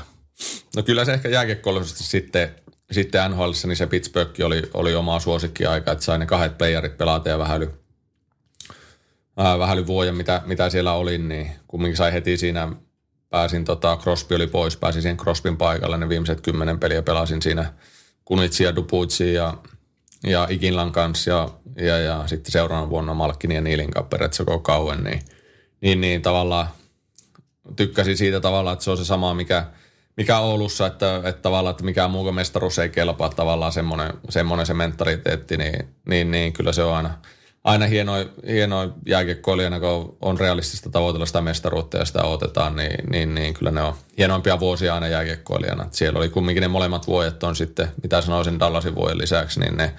No kyllä se ehkä jääkiekkoillisesti sitten, sitten NHL, niin se Pittsburgh oli, oli omaa suosikkiaika, että sai ne kahdet playerit pelata ja vähän yli ää, vähän yli vuoden, mitä, mitä siellä olin, niin kumminkin sai heti siinä, pääsin, tota, Crosby oli pois, pääsin siihen Crosbyn paikalle, ne viimeiset kymmenen peliä pelasin siinä Kunitsi ja Duputsi ja, ja Ikinlan kanssa ja, ja, ja sitten seuraavana vuonna Malkkini ja Niilin kanssa koko kauan, niin, niin, niin tavallaan tykkäsin siitä tavallaan, että se on se sama, mikä, mikä Oulussa, että, että tavallaan, että mikään muu mestaruus ei kelpaa tavallaan semmoinen, semmoinen se mentaliteetti, niin, niin, niin kyllä se on aina – aina hienoin, hienoin jääkiekkoilijana, kun on realistista tavoitella sitä mestaruutta ja sitä otetaan, niin, niin, niin kyllä ne on hienoimpia vuosia aina jääkiekkoilijana. Siellä oli kumminkin ne molemmat vuodet on sitten, mitä sanoisin Dallasin vuoden lisäksi, niin ne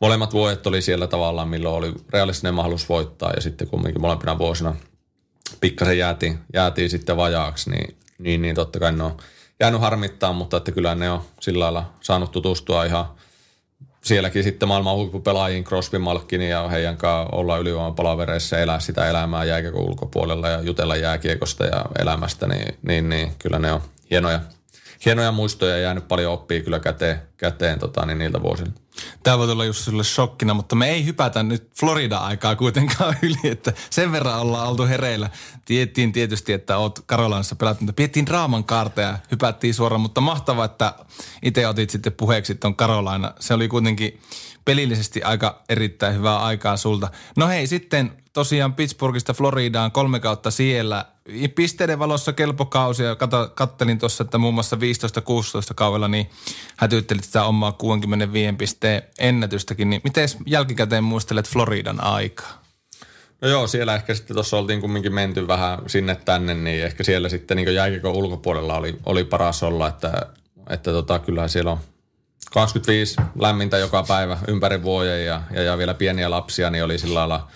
molemmat vuodet oli siellä tavallaan, milloin oli realistinen mahdollisuus voittaa ja sitten kumminkin molempina vuosina pikkasen jäätiin, jäätiin sitten vajaaksi, niin, niin, niin totta kai ne on jäänyt harmittaa, mutta että kyllä ne on sillä lailla saanut tutustua ihan – sielläkin sitten maailman huippupelaajiin, Crosby, Malkkini ja heidän kanssa olla ylivoimapalavereissa, elää sitä elämää jääkiekon ulkopuolella ja jutella jääkiekosta ja elämästä, niin, niin, niin kyllä ne on hienoja, hienoja muistoja ja jäänyt paljon oppia kyllä käteen, käteen tota, niin niiltä vuosilta. Tämä voi olla just sulle shokkina, mutta me ei hypätä nyt Florida-aikaa kuitenkaan yli, että sen verran ollaan oltu hereillä. Tiettiin tietysti, että oot Karolanassa pelattu, mutta piettiin draaman kaarta ja hypättiin suoraan, mutta mahtavaa, että itse otit sitten puheeksi tuon Karolaina. Se oli kuitenkin pelillisesti aika erittäin hyvää aikaa sulta. No hei, sitten tosiaan Pittsburghista Floridaan kolme kautta siellä. Pisteiden valossa kelpokausia. Kato, kattelin tuossa, että muun muassa 15-16 kaudella niin hätyttelit sitä omaa 65 pisteen ennätystäkin. Niin miten jälkikäteen muistelet Floridan aikaa? No joo, siellä ehkä sitten tuossa oltiin kumminkin menty vähän sinne tänne, niin ehkä siellä sitten niin jääkikon ulkopuolella oli, oli paras olla, että, että tota, kyllähän siellä on 25 lämmintä joka päivä ympäri vuoden ja, ja, ja vielä pieniä lapsia, niin oli sillä lailla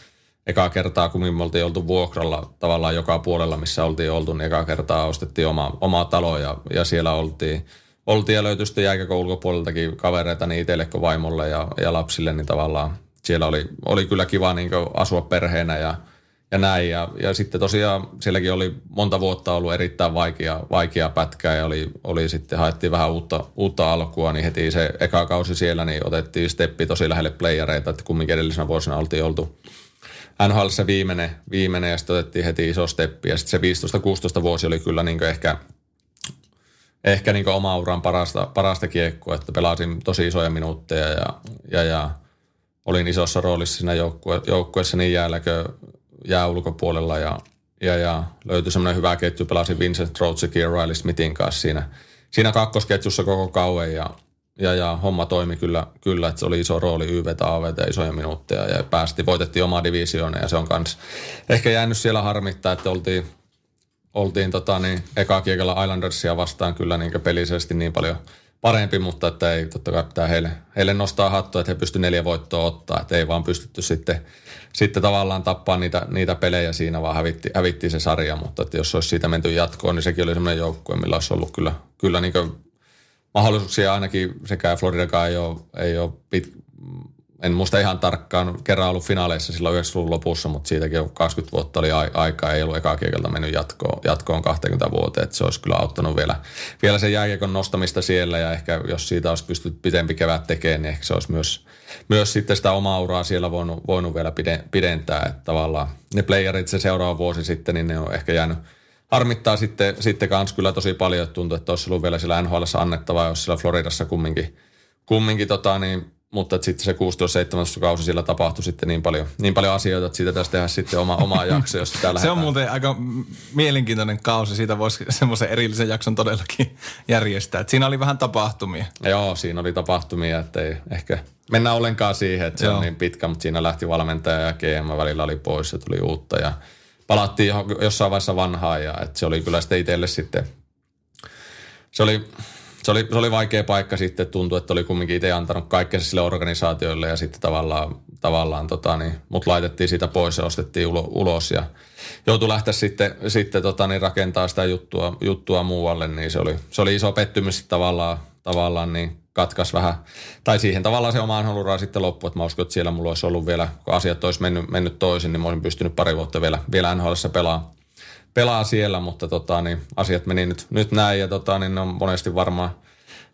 ekaa kertaa, kun me oltiin oltu vuokralla tavallaan joka puolella, missä oltiin oltu, niin ekaa kertaa ostettiin oma, oma talo ja, ja siellä oltiin, oltiin ja löytyi sitten ulkopuoleltakin kavereita niin itselle kuin vaimolle ja, ja lapsille, niin tavallaan siellä oli, oli kyllä kiva niin asua perheenä ja, ja näin. Ja, ja sitten tosiaan sielläkin oli monta vuotta ollut erittäin vaikea, vaikea pätkää ja oli, oli sitten haettiin vähän uutta, uutta alkua, niin heti se eka kausi siellä niin otettiin steppi tosi lähelle playereita, että kumminkin edellisenä vuosina oltiin oltu NHL viimeinen, viimeinen ja sitten otettiin heti iso steppi ja sitten se 15-16 vuosi oli kyllä niin ehkä – ehkä niin oma uran parasta, parasta kiekkoa, että pelasin tosi isoja minuutteja ja, ja, ja olin isossa roolissa siinä joukkue, joukkueessa niin jäälläkö jää ulkopuolella ja, ja, ja löytyi semmoinen hyvä ketju. Pelasin Vincent Trotsikin ja Riley Smithin kanssa siinä, siinä kakkosketjussa koko kauan ja, ja, ja homma toimi kyllä, kyllä, että se oli iso rooli YVtä, AVT, isoja minuutteja. Ja päästi, voitettiin oma divisioona ja se on kans ehkä jäänyt siellä harmittaa, että oltiin, oltiin tota, niin, eka kiekalla Islandersia vastaan kyllä niin pelisesti niin paljon parempi, mutta että ei totta kai pitää heille, heille nostaa hattua, että he pystyivät neljä voittoa ottaa, että ei vaan pystytty sitten, sitten tavallaan tappaa niitä, niitä pelejä siinä, vaan hävitti, hävitti se sarja, mutta että jos olisi siitä menty jatkoon, niin sekin oli semmoinen joukkue, millä olisi ollut kyllä, kyllä niin mahdollisuuksia ainakin sekä Floridakaan ei ole, ei ole pit, en muista ihan tarkkaan, kerran ollut finaaleissa silloin 90-luvun lopussa, mutta siitäkin jo 20 vuotta oli aikaa, ei ollut eka kiekeltä mennyt jatkoon, jatkoon 20 vuoteen, että se olisi kyllä auttanut vielä, vielä sen jääkiekon nostamista siellä ja ehkä jos siitä olisi pystynyt pitempi kevät tekemään, niin ehkä se olisi myös, myös sitten sitä omaa uraa siellä voinut, voinut vielä pidentää, että tavallaan ne playerit se seuraava vuosi sitten, niin ne on ehkä jäänyt harmittaa sitten, sitten kans kyllä tosi paljon, että tuntuu, että olisi ollut vielä siellä NHL annettavaa, jos siellä Floridassa kumminkin, kumminkin tota, niin mutta sitten se 16-17 kausi siellä tapahtui sitten niin paljon, niin paljon asioita, että siitä tässä tehdä sitten oma, oma jakso, jos sitä Se on muuten aika mielenkiintoinen kausi, siitä voisi semmoisen erillisen jakson todellakin järjestää. Että siinä oli vähän tapahtumia. Joo, siinä oli tapahtumia, että ei ehkä mennä ollenkaan siihen, että se Joo. on niin pitkä, mutta siinä lähti valmentaja ja GM välillä oli pois ja tuli uutta ja palattiin jossain vaiheessa vanhaa ja että se oli kyllä sitten itselle sitten, se oli, se oli, se oli vaikea paikka sitten, tuntui, että oli kumminkin itse antanut kaikkea sille organisaatioille ja sitten tavallaan, tavallaan tota, niin, mut laitettiin siitä pois ja ostettiin ulo, ulos ja joutui lähteä sitten, sitten tota, niin rakentaa sitä juttua, juttua muualle, niin se oli, se oli iso pettymys tavallaan, tavallaan niin katkas vähän, tai siihen tavallaan se omaan haluraa sitten loppu, että mä uskon, että siellä mulla olisi ollut vielä, kun asiat olisi mennyt, mennyt toisin, niin mä olisin pystynyt pari vuotta vielä, vielä NHL pelaa, pelaa siellä, mutta tota, niin asiat meni nyt, nyt näin ja tota, niin ne on monesti varmaan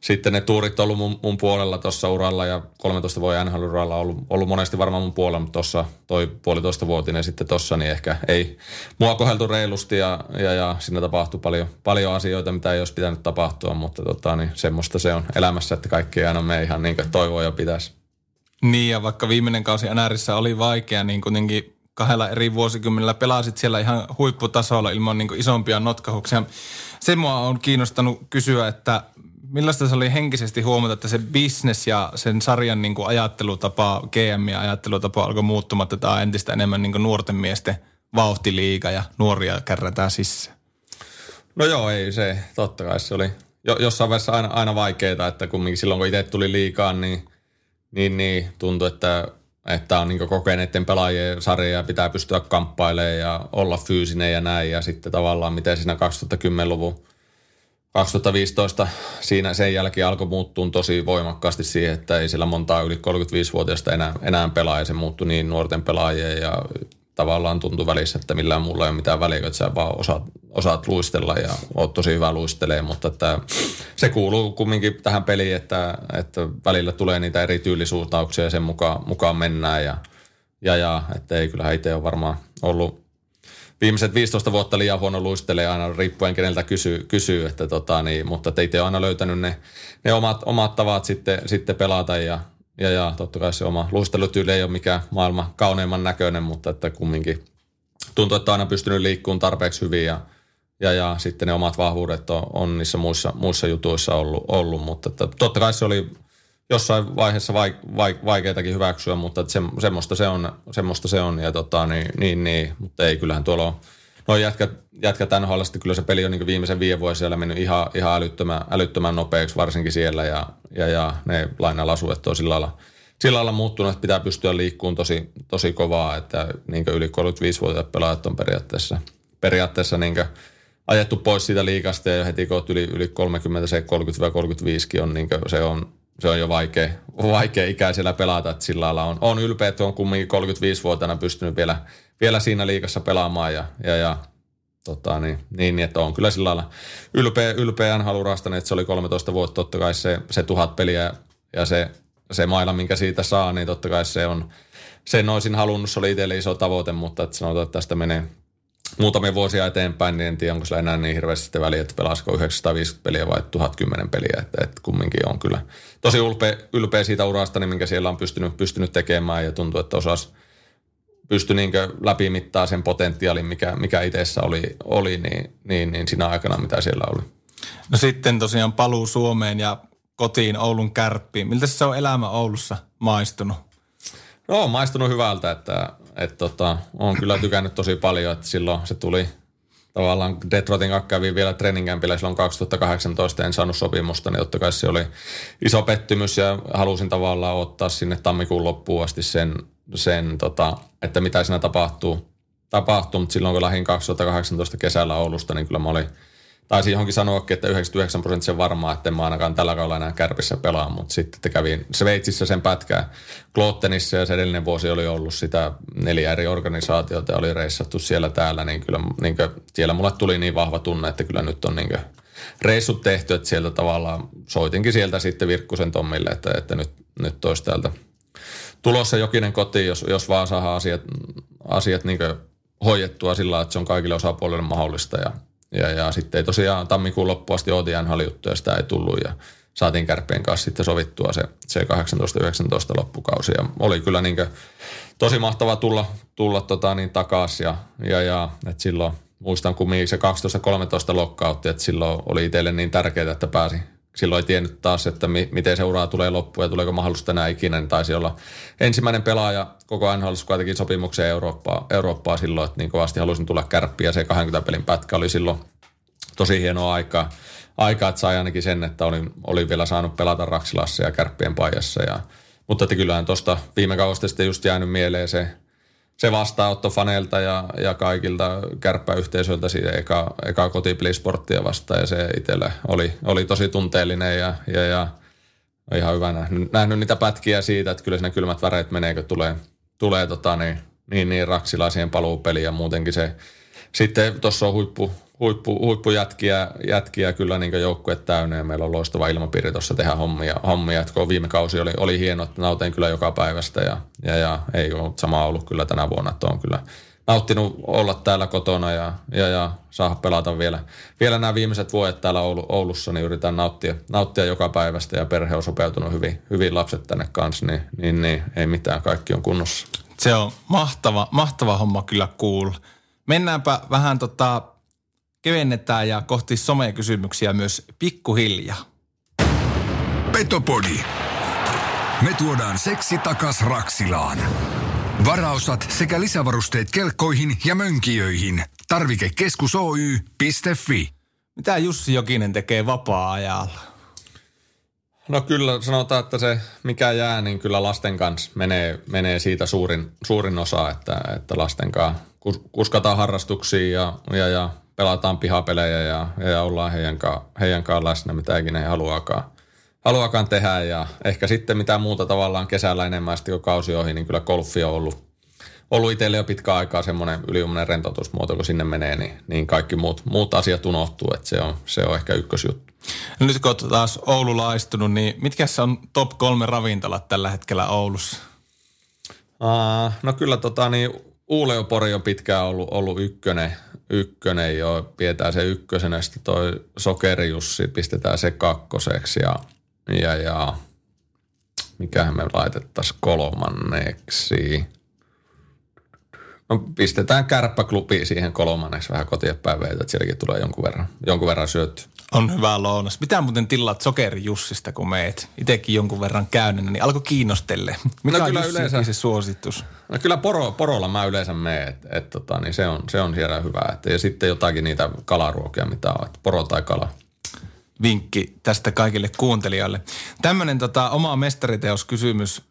sitten ne tuurit on ollut mun, mun puolella tuossa uralla ja 13 vuoden nhl uralla ollut, ollut monesti varmaan mun puolella, mutta tuossa toi puolitoista vuotinen sitten tuossa, niin ehkä ei mua koheltu reilusti ja, ja, ja siinä tapahtui paljon, paljon asioita, mitä ei olisi pitänyt tapahtua, mutta tota, niin semmoista se on elämässä, että kaikki ei aina mene ihan niin kuin toivoa ja pitäisi. Niin ja vaikka viimeinen kausi NRissä oli vaikea, niin kuitenkin kahdella eri vuosikymmenellä pelasit siellä ihan huipputasolla ilman niin isompia notkahuksia. Se mua on kiinnostanut kysyä, että millaista se oli henkisesti huomata, että se business ja sen sarjan niin kuin ajattelutapa, GM ja ajattelutapa alkoi muuttumaan, että tämä entistä enemmän niin kuin nuorten miesten vauhtiliiga ja nuoria kärrätään sisään? No joo, ei se, totta kai se oli jo, jossain vaiheessa aina, aina vaikeaa, että kumminkin silloin kun itse tuli liikaan, niin, niin, niin tuntui, että että on niin kokeneiden pelaajien sarja ja pitää pystyä kamppailemaan ja olla fyysinen ja näin. Ja sitten tavallaan miten siinä 2010-luvun 2015 siinä sen jälkeen alkoi muuttua tosi voimakkaasti siihen, että ei sillä montaa yli 35-vuotiaista enää, enää pelaa ja se muuttui niin nuorten pelaajien ja tavallaan tuntui välissä, että millään muulla ei ole mitään väliä, että sä vaan osaat, osaat luistella ja oot tosi hyvä luistelee, mutta että se kuuluu kumminkin tähän peliin, että, että välillä tulee niitä eri tyylisuuntauksia ja sen mukaan, mukaan mennään ja, ja, ja että ei kyllähän itse ole varmaan ollut viimeiset 15 vuotta liian huono luistelee aina riippuen keneltä kysyy, kysyy että tota, niin, mutta itse on aina löytänyt ne, ne omat, omat tavat sitten, sitten pelata ja, ja, ja totta kai se oma luistelutyyli ei ole mikään maailman kauneimman näköinen, mutta että kumminkin tuntuu, että on aina pystynyt liikkumaan tarpeeksi hyvin ja, ja, ja sitten ne omat vahvuudet on, on niissä muissa, muissa jutuissa ollut, ollut mutta että totta kai se oli jossain vaiheessa vaik, vaik, vaikeitakin hyväksyä, mutta se, semmoista, se on, semmoista se on. Ja tota, niin, niin, niin, mutta ei, kyllähän tuolla on noin jätkät, jätkät NHL, kyllä se peli on niin viimeisen viiden vuoden siellä mennyt ihan, ihan älyttömän, älyttömän nopeaksi, varsinkin siellä. Ja, ja, ja ne lainalasuet on sillä lailla, sillä lailla muuttunut, että pitää pystyä liikkuun tosi, tosi kovaa, että niin yli 35-vuotiaat pelaajat on periaatteessa, periaatteessa niin ajettu pois siitä liikasta ja heti kun yli, yli 30, se 30-35 on, niin se on, se on jo vaikea, vaikea ikä siellä pelata, että sillä lailla on, on ylpeä, että on kumminkin 35-vuotiaana pystynyt vielä, vielä siinä liikassa pelaamaan ja, ja, ja tota, niin, niin, että on kyllä sillä lailla ylpeä, ylpeä NHL-urasta, että se oli 13 vuotta, totta kai se, se tuhat peliä ja se, se maila, minkä siitä saa, niin totta kai se on, sen olisin halunnut, se oli itselle iso tavoite, mutta että sanotaan, että tästä menee muutamia vuosia eteenpäin, niin en tiedä, onko sillä enää niin hirveästi väliä, että pelasiko 950 peliä vai 1010 peliä, että, että kumminkin on kyllä tosi ylpeä, ylpeä siitä urasta, niin minkä siellä on pystynyt, pystynyt tekemään ja tuntuu, että osas pysty niin läpimittaa sen potentiaalin, mikä, mikä itsessä oli, oli niin, niin, niin siinä aikana, mitä siellä oli. No sitten tosiaan paluu Suomeen ja kotiin Oulun kärppiin. Miltä se on elämä Oulussa maistunut? No on maistunut hyvältä, että, että tota, on kyllä tykännyt tosi paljon, että silloin se tuli tavallaan Detroitin kanssa kävi vielä treeninkämpillä silloin 2018, en saanut sopimusta, niin totta kai se oli iso pettymys ja halusin tavallaan ottaa sinne tammikuun loppuun asti sen, sen tota, että mitä siinä tapahtuu. tapahtuu, mutta silloin kun lähdin 2018 kesällä Oulusta, niin kyllä mä olin – taisin johonkin sanoakin, että 99 prosenttia varmaa, että en mä ainakaan tällä kaudella enää kärpissä pelaa, mutta sitten te kävin Sveitsissä sen pätkää Klottenissa ja se edellinen vuosi oli ollut sitä neljä eri organisaatiota ja oli reissattu siellä täällä, niin kyllä niin kuin, siellä mulle tuli niin vahva tunne, että kyllä nyt on niin kuin, reissut tehty, että sieltä tavallaan soitinkin sieltä sitten Virkkusen Tommille, että, että nyt, nyt olisi täältä tulossa jokinen koti, jos, jos vaan saa asiat, asiat niin hoidettua sillä että se on kaikille osapuolille mahdollista ja ja, ja sitten ei tosiaan tammikuun loppuun asti OTN juttu ja sitä ei tullut ja saatiin kärppien kanssa sitten sovittua se, se 18-19 loppukausi. Ja oli kyllä niin tosi mahtava tulla, tulla tota niin takaisin ja, ja, ja että silloin muistan kumminkin se 12-13 lokkautti, että silloin oli itselle niin tärkeää, että pääsi silloin ei tiennyt taas, että mi- miten se ura tulee loppuun ja tuleeko mahdollista enää ikinä, niin taisi olla ensimmäinen pelaaja koko NHL kuitenkin sopimukseen Eurooppaa, Eurooppaa silloin, että niin kovasti halusin tulla kärppiä. Se 20 pelin pätkä oli silloin tosi hienoa aikaa, aikaa että sai ainakin sen, että olin, olin vielä saanut pelata Raksilassa ja kärppien pajassa. Ja, mutta että kyllähän tuosta viime kaudesta sitten just jäänyt mieleen se se vastaanotto faneilta ja, ja kaikilta kärppäyhteisöiltä siitä eka, eka kotipelisporttia vastaan ja se itselle oli, oli tosi tunteellinen ja, ja, ja ihan hyvä nähnyt, nähnyt, niitä pätkiä siitä, että kyllä siinä kylmät väreet menee, kun tulee, tulee tota, niin, niin, niin raksilaisien paluupeliin ja muutenkin se sitten tuossa on huippu, huippu, huippujätkiä jätkiä kyllä niin joukkue täynnä ja meillä on loistava ilmapiiri tuossa tehdä hommia. hommia. Että kun viime kausi oli, oli hieno, että nautin kyllä joka päivästä ja, ja, ja ei ole sama ollut kyllä tänä vuonna, että on kyllä nauttinut olla täällä kotona ja, ja, ja saada pelata vielä, vielä nämä viimeiset vuodet täällä Oulu, Oulussa, niin yritän nauttia, nauttia joka päivästä ja perhe on sopeutunut hyvin, hyvin lapset tänne kanssa, niin, niin, niin ei mitään, kaikki on kunnossa. Se on mahtava, mahtava homma kyllä kuulla. Cool. Mennäänpä vähän tota kevennetään ja kohti somekysymyksiä myös pikkuhiljaa. Petopodi. Me tuodaan seksi takas Raksilaan. Varaosat sekä lisävarusteet kelkkoihin ja mönkijöihin. Tarvikekeskus Oy.fi. Mitä Jussi Jokinen tekee vapaa-ajalla? No kyllä sanotaan, että se mikä jää, niin kyllä lasten kanssa menee, menee siitä suurin, suurin osa, että, että lasten kanssa kuskataan harrastuksia ja, ja, ja pelataan pihapelejä ja, ja ollaan heidän, kanssa, heidän kanssa läsnä, mitä ikinä he haluakaan, haluakaan tehdä. Ja ehkä sitten mitä muuta tavallaan kesällä enemmän, sitten kun kausi ohi, niin kyllä golfi on ollut, ollut itselle jo pitkä aikaa semmoinen yliuminen rentoutusmuoto, kun sinne menee, niin, niin kaikki muut, muut asiat unohtuu, että se on, se on ehkä ykkösjuttu. No nyt kun olet taas Oulu laistunut, niin mitkä on top kolme ravintolat tällä hetkellä Oulussa? Aa, no kyllä tota niin, Uuleopori on pitkään ollut, ollut ykkönen, ykkönen jo, pidetään se ykkösenä, sitten toi Sokerijussi pistetään se kakkoseksi ja, ja, ja mikähän me laitettaisiin kolmanneksi. No pistetään kärppäklubi siihen kolmanneksi vähän kotiepäin että sielläkin tulee jonkun verran, jonkun verran syötty. On hyvä lounas. Mitä muuten tilaat Sokerijussista, kun meet? Itsekin jonkun verran käynyt, niin alkoi kiinnostelle. Mikä no, on kyllä yleensä, se suositus? No kyllä poro, porolla mä yleensä menen, että et, tota, niin se, on, se on siellä hyvä. Et, ja sitten jotakin niitä kalaruokia, mitä on, että poro tai kala. Vinkki tästä kaikille kuuntelijoille. Tämmöinen tota, oma mestariteoskysymys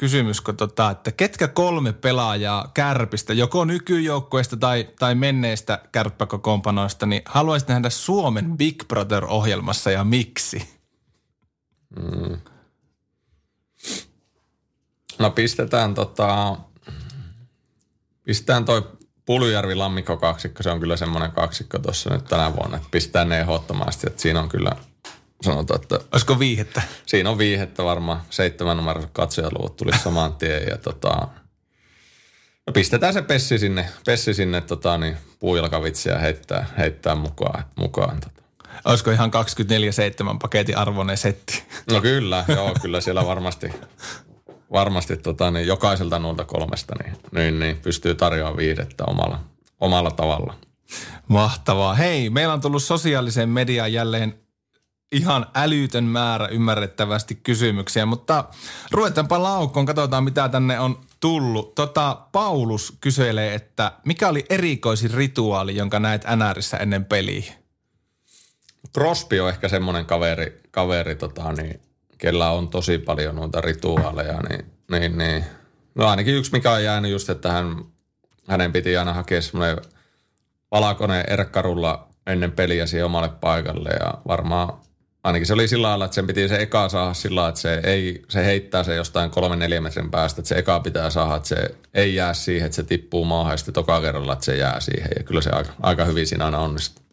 kysymys, kun tota, että ketkä kolme pelaajaa kärpistä, joko nykyjoukkueesta tai, tai menneistä kärppäkokoonpanoista, niin haluaisit nähdä Suomen Big Brother-ohjelmassa ja miksi? Mm. No pistetään tota, pistetään toi Puljärvi Lammikko kaksikko, se on kyllä semmoinen kaksikko tuossa nyt tänä vuonna, että pistetään ne ehdottomasti, että siinä on kyllä sanotaan, että... Olisiko viihettä? Siinä on viihettä varmaan, seitsemän numero katsojaluvut tuli saman tien ja tota, no pistetään se Pessi sinne, Pessi sinne tota, niin, puujalkavitsiä heittää, heittää mukaan. mukaan tota. Olisiko ihan 24-7 paketin arvoinen setti? No kyllä, joo, kyllä siellä varmasti, varmasti tota, niin jokaiselta noilta kolmesta niin, niin, niin pystyy tarjoamaan viihdettä omalla, omalla tavalla. Mahtavaa. Hei, meillä on tullut sosiaaliseen mediaan jälleen ihan älytön määrä ymmärrettävästi kysymyksiä, mutta ruvetaanpa laukkoon, katsotaan mitä tänne on tullut. Tota, Paulus kyselee, että mikä oli erikoisin rituaali, jonka näet NRissä ennen peliä? Crosby on ehkä semmoinen kaveri, kaveri tota, niin, kellä on tosi paljon noita rituaaleja, niin, niin, niin. No ainakin yksi, mikä on jäänyt just, että hän, hänen piti aina hakea semmoinen valakone erkkarulla ennen peliä siihen omalle paikalle ja varmaan ainakin se oli sillä lailla, että sen piti se eka saada sillä lailla, että se, ei, se heittää se jostain kolmen neljän metrin päästä, että se eka pitää saada, että se ei jää siihen, että se tippuu maahan ja sitten toka kerralla, että se jää siihen ja kyllä se aika, aika hyvin siinä aina onnistuu.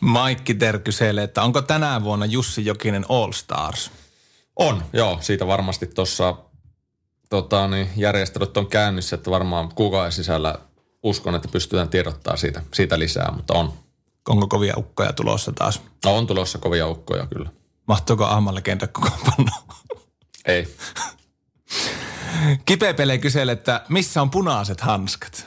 Maikki Ter kyselee, että onko tänä vuonna Jussi Jokinen All Stars? On, joo. Siitä varmasti tuossa tota, niin järjestelyt on käynnissä, että varmaan kuukauden sisällä uskon, että pystytään tiedottaa siitä, siitä lisää, mutta on. Onko kovia ukkoja tulossa taas? No, on tulossa kovia ukkoja kyllä. Mahtuuko Ahmalle koko panna? Ei. Kipepele kyselee, että missä on punaiset hanskat?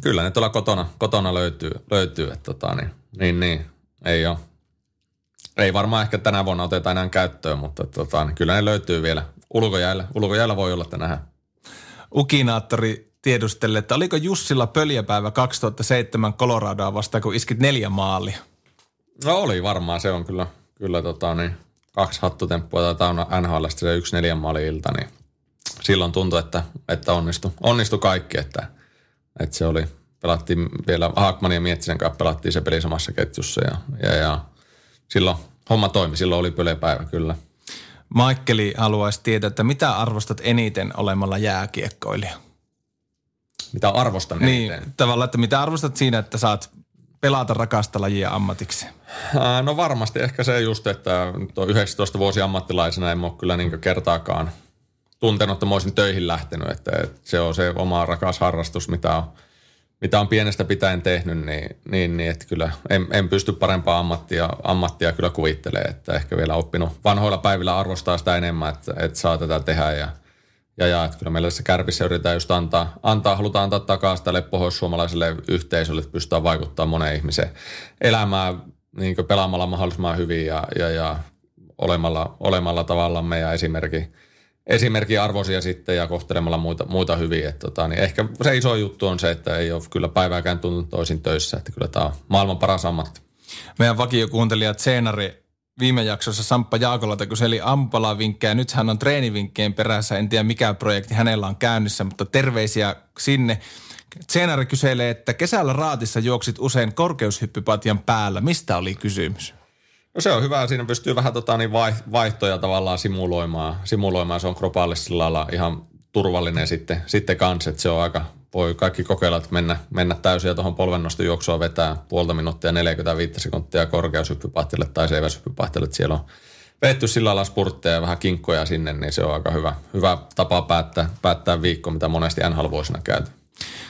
Kyllä ne tuolla kotona, kotona löytyy, löytyy että tota, niin, niin, niin, ei ole. Ei varmaan ehkä tänä vuonna oteta enää käyttöön, mutta tota, niin kyllä ne löytyy vielä ulkojäällä. Ulkojäällä voi olla, että nähdään. Ukinaattori tiedustelle, että oliko Jussilla pöljäpäivä 2007 Coloradoa vastaan, kun iskit neljä maalia? No oli varmaan, se on kyllä, kyllä tota, niin, kaksi hattutemppua tai NHL se yksi neljän maali ilta, niin silloin tuntui, että, että onnistui, onnistui kaikki, että, että se oli, pelattiin vielä Haakmanin ja Miettisen kanssa pelattiin se peli samassa ketjussa ja, ja, ja silloin homma toimi, silloin oli pöljäpäivä kyllä. Maikkeli haluaisi tietää, että mitä arvostat eniten olemalla jääkiekkoilija? Mitä arvostan niin, eniten? tavallaan, että mitä arvostat siinä, että saat pelata rakasta lajia ammatiksi? No varmasti ehkä se just, että tuo 19 vuosi ammattilaisena en ole kyllä niin kertaakaan tuntenut, että mä olisin töihin lähtenyt. Että, että se on se oma rakas harrastus, mitä on, mitä on pienestä pitäen tehnyt, niin, niin, niin että kyllä en, en pysty parempaa ammattia, ammattia kyllä kuvittelemaan, että ehkä vielä oppinut vanhoilla päivillä arvostaa sitä enemmän, että, että saa tätä tehdä ja, ja, ja että kyllä meillä tässä kärpissä yritetään just antaa, antaa, halutaan antaa takaisin tälle pohjoissuomalaiselle yhteisölle, että pystytään vaikuttamaan moneen ihmiseen elämään niin pelaamalla mahdollisimman hyvin ja, ja, ja olemalla, olemalla tavallamme ja esimerkki, esimerkki arvoisia sitten ja kohtelemalla muita, muita hyvin. Että tota, niin ehkä se iso juttu on se, että ei ole kyllä päivääkään tuntunut toisin töissä, että kyllä tämä on maailman paras ammatti. Meidän vakiokuuntelija Tseenari viime jaksossa Samppa Jaakolalta kyseli ampalavinkkejä. Nyt hän on treenivinkkeen perässä. En tiedä mikä projekti hänellä on käynnissä, mutta terveisiä sinne. Tseenari kyselee, että kesällä raatissa juoksit usein korkeushyppypatjan päällä. Mistä oli kysymys? No se on hyvä. Siinä pystyy vähän tota, niin vaihtoja tavallaan simuloimaan. simuloimaan. Se on kropalle sillä lailla ihan turvallinen sitten, sitten kanssa, että se on aika, voi kaikki kokeilla, että mennä, mennä täysin ja tuohon polvennostojuoksua vetää puolta minuuttia 45 sekuntia korkeushyppypahtille tai seiväshyppypahtille, että siellä on vetty sillä lailla spurtteja ja vähän kinkkoja sinne, niin se on aika hyvä, hyvä tapa päättää, päättää viikko, mitä monesti NHL-vuosina käyty.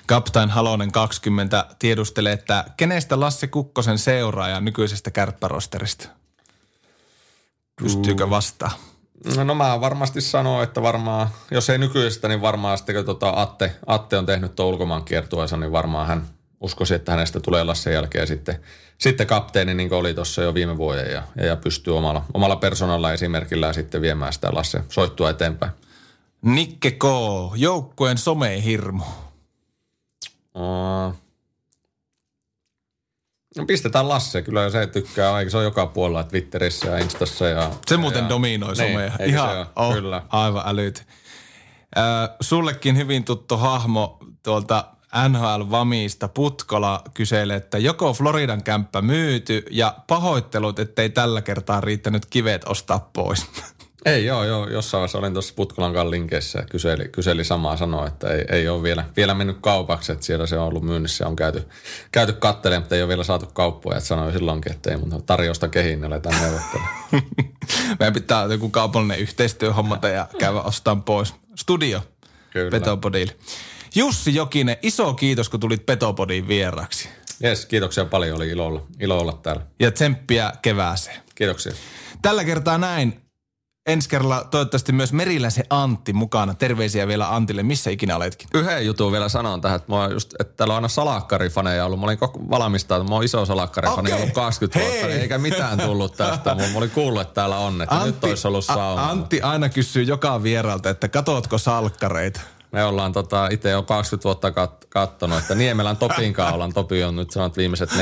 Kaptain Halonen 20 tiedustelee, että kenestä Lasse Kukkosen seuraaja nykyisestä kärppärosterista? Pystyykö vastaan? No, no mä varmasti sanon, että varmaan, jos ei nykyisestä, niin varmaan sitten kun tota Atte, Atte on tehnyt tuon ulkomaan kiertueensa, niin varmaan hän uskoisi, että hänestä tulee Lasse jälkeen sitten, sitten kapteeni, niin kuin oli tuossa jo viime vuoden ja, ja, pystyy omalla, omalla persoonalla esimerkillä sitten viemään sitä Lasse soittua eteenpäin. Nikke K, joukkueen somehirmu. No pistetään Lasse, kyllä se tykkää, se on joka puolella Twitterissä ja Instassa. Ja, se muuten ja, dominoi niin, somea. Ihan, se oh, kyllä. aivan älyt. Ö, sullekin hyvin tuttu hahmo tuolta NHL Vamista Putkola kyselee, että joko Floridan kämppä myyty ja pahoittelut, ettei tällä kertaa riittänyt kivet ostaa pois. Ei joo, joo. Jossain vaiheessa olin tuossa Putkolan linkeissä ja kyseli, kyseli samaa sanoa, että ei, ei ole vielä, vielä mennyt kaupaksi, että siellä se on ollut myynnissä ja on käyty, käyty kattelemaan, mutta ei ole vielä saatu kauppoja. Että sanoi silloinkin, että ei mun tarjousta kehiin, aletaan neuvottelemaan. Meidän pitää joku kaupallinen yhteistyö hommata ja käydä ostamaan pois. Studio Kyllä. Petopodille. Jussi Jokinen, iso kiitos, kun tulit Petopodiin vieraksi. Jes, kiitoksia paljon. Oli ilo olla, ilo olla täällä. Ja tsemppiä kevääseen. Kiitoksia. Tällä kertaa näin. Ensi kerralla toivottavasti myös Meriläisen Antti mukana. Terveisiä vielä Antille, missä ikinä oletkin. Yhden jutun vielä sanon tähän, että, mä just, että täällä on aina salakkarifaneja ollut. Mä olin koko valmistaa, mä oon iso salakkarifani Okei. ollut 20 Hei. vuotta, niin eikä mitään tullut tästä. Mä, mä olin kuullut, että täällä on, että nyt olisi ollut A- sauna. Antti aina kysyy joka vieralta, että katotko salkkareita? Me ollaan tota, itse jo 20 vuotta kat- kattonut, että Niemelän Topinkaan ollaan. Topi on nyt sanonut viimeiset 4-5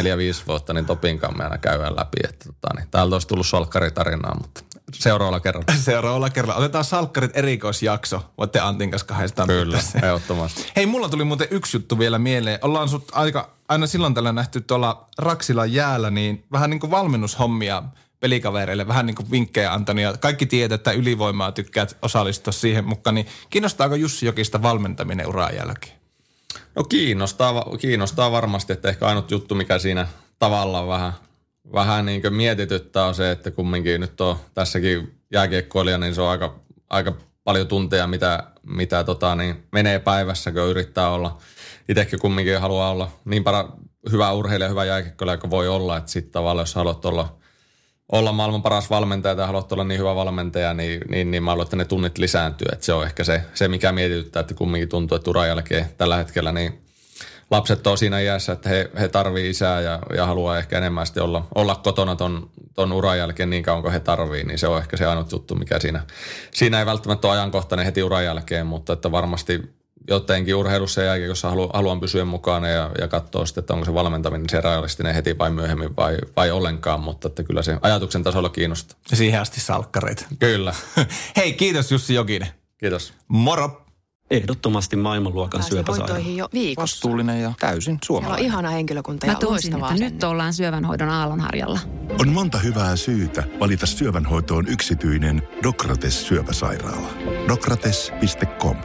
vuotta, niin Topinkaan me aina käydään läpi. Että, tota, niin, täältä olisi tullut salkkaritarinaa, mutta seuraavalla kerralla. Seuraavalla kerralla. Otetaan salkkarit erikoisjakso. Voitte Antin kanssa kahdestaan Kyllä, ehdottomasti. Hei, mulla tuli muuten yksi juttu vielä mieleen. Ollaan sut aika, aina silloin tällä nähty tuolla Raksilan jäällä, niin vähän niin kuin valmennushommia pelikavereille, vähän niin kuin vinkkejä antanut. Ja kaikki tietää, että ylivoimaa tykkäät osallistua siihen mukaan. Niin kiinnostaako Jussi Jokista valmentaminen uran jälkeen? No kiinnostaa, kiinnostaa varmasti, että ehkä ainut juttu, mikä siinä tavallaan vähän, vähän niin kuin mietityttää on se, että kumminkin nyt on tässäkin jääkiekkoilija, niin se on aika, aika paljon tunteja, mitä, mitä tota, niin menee päivässä, kun yrittää olla. Itsekin kumminkin haluaa olla niin para, hyvä urheilija, hyvä jääkiekkoilija kuin voi olla, että sitten tavallaan jos haluat olla, olla maailman paras valmentaja tai haluat olla niin hyvä valmentaja, niin, niin, niin mä haluan, että ne tunnit lisääntyy. Että se on ehkä se, se, mikä mietityttää, että kumminkin tuntuu, että uran jälkeen tällä hetkellä niin lapset on siinä iässä, että he, he tarvii isää ja, ja haluaa ehkä enemmän sitten olla, olla kotona ton, ton uran jälkeen niin kauan kuin he tarvii, niin se on ehkä se ainut juttu, mikä siinä, siinä ei välttämättä ole ajankohtainen heti uran jälkeen, mutta että varmasti jotenkin urheilussa ja jääkiekossa halu, haluan pysyä mukana ja, ja katsoa sitten, että onko se valmentaminen se realistinen heti vai myöhemmin vai, vai ollenkaan, mutta että kyllä se ajatuksen tasolla kiinnostaa. Ja siihen asti salkkareita. Kyllä. Hei, kiitos Jussi Jokinen. Kiitos. Moro! Ehdottomasti maailmanluokan Pääsin syöpäsairaala. hoitoihin jo viikossa. Vastuullinen ja täysin Siellä on suomalainen. ihana henkilökunta ja Mä loistavaa että nyt ollaan syövänhoidon aallonharjalla. On monta hyvää syytä valita syövänhoitoon yksityinen Dokrates syöpäsairaala. Dokrates.com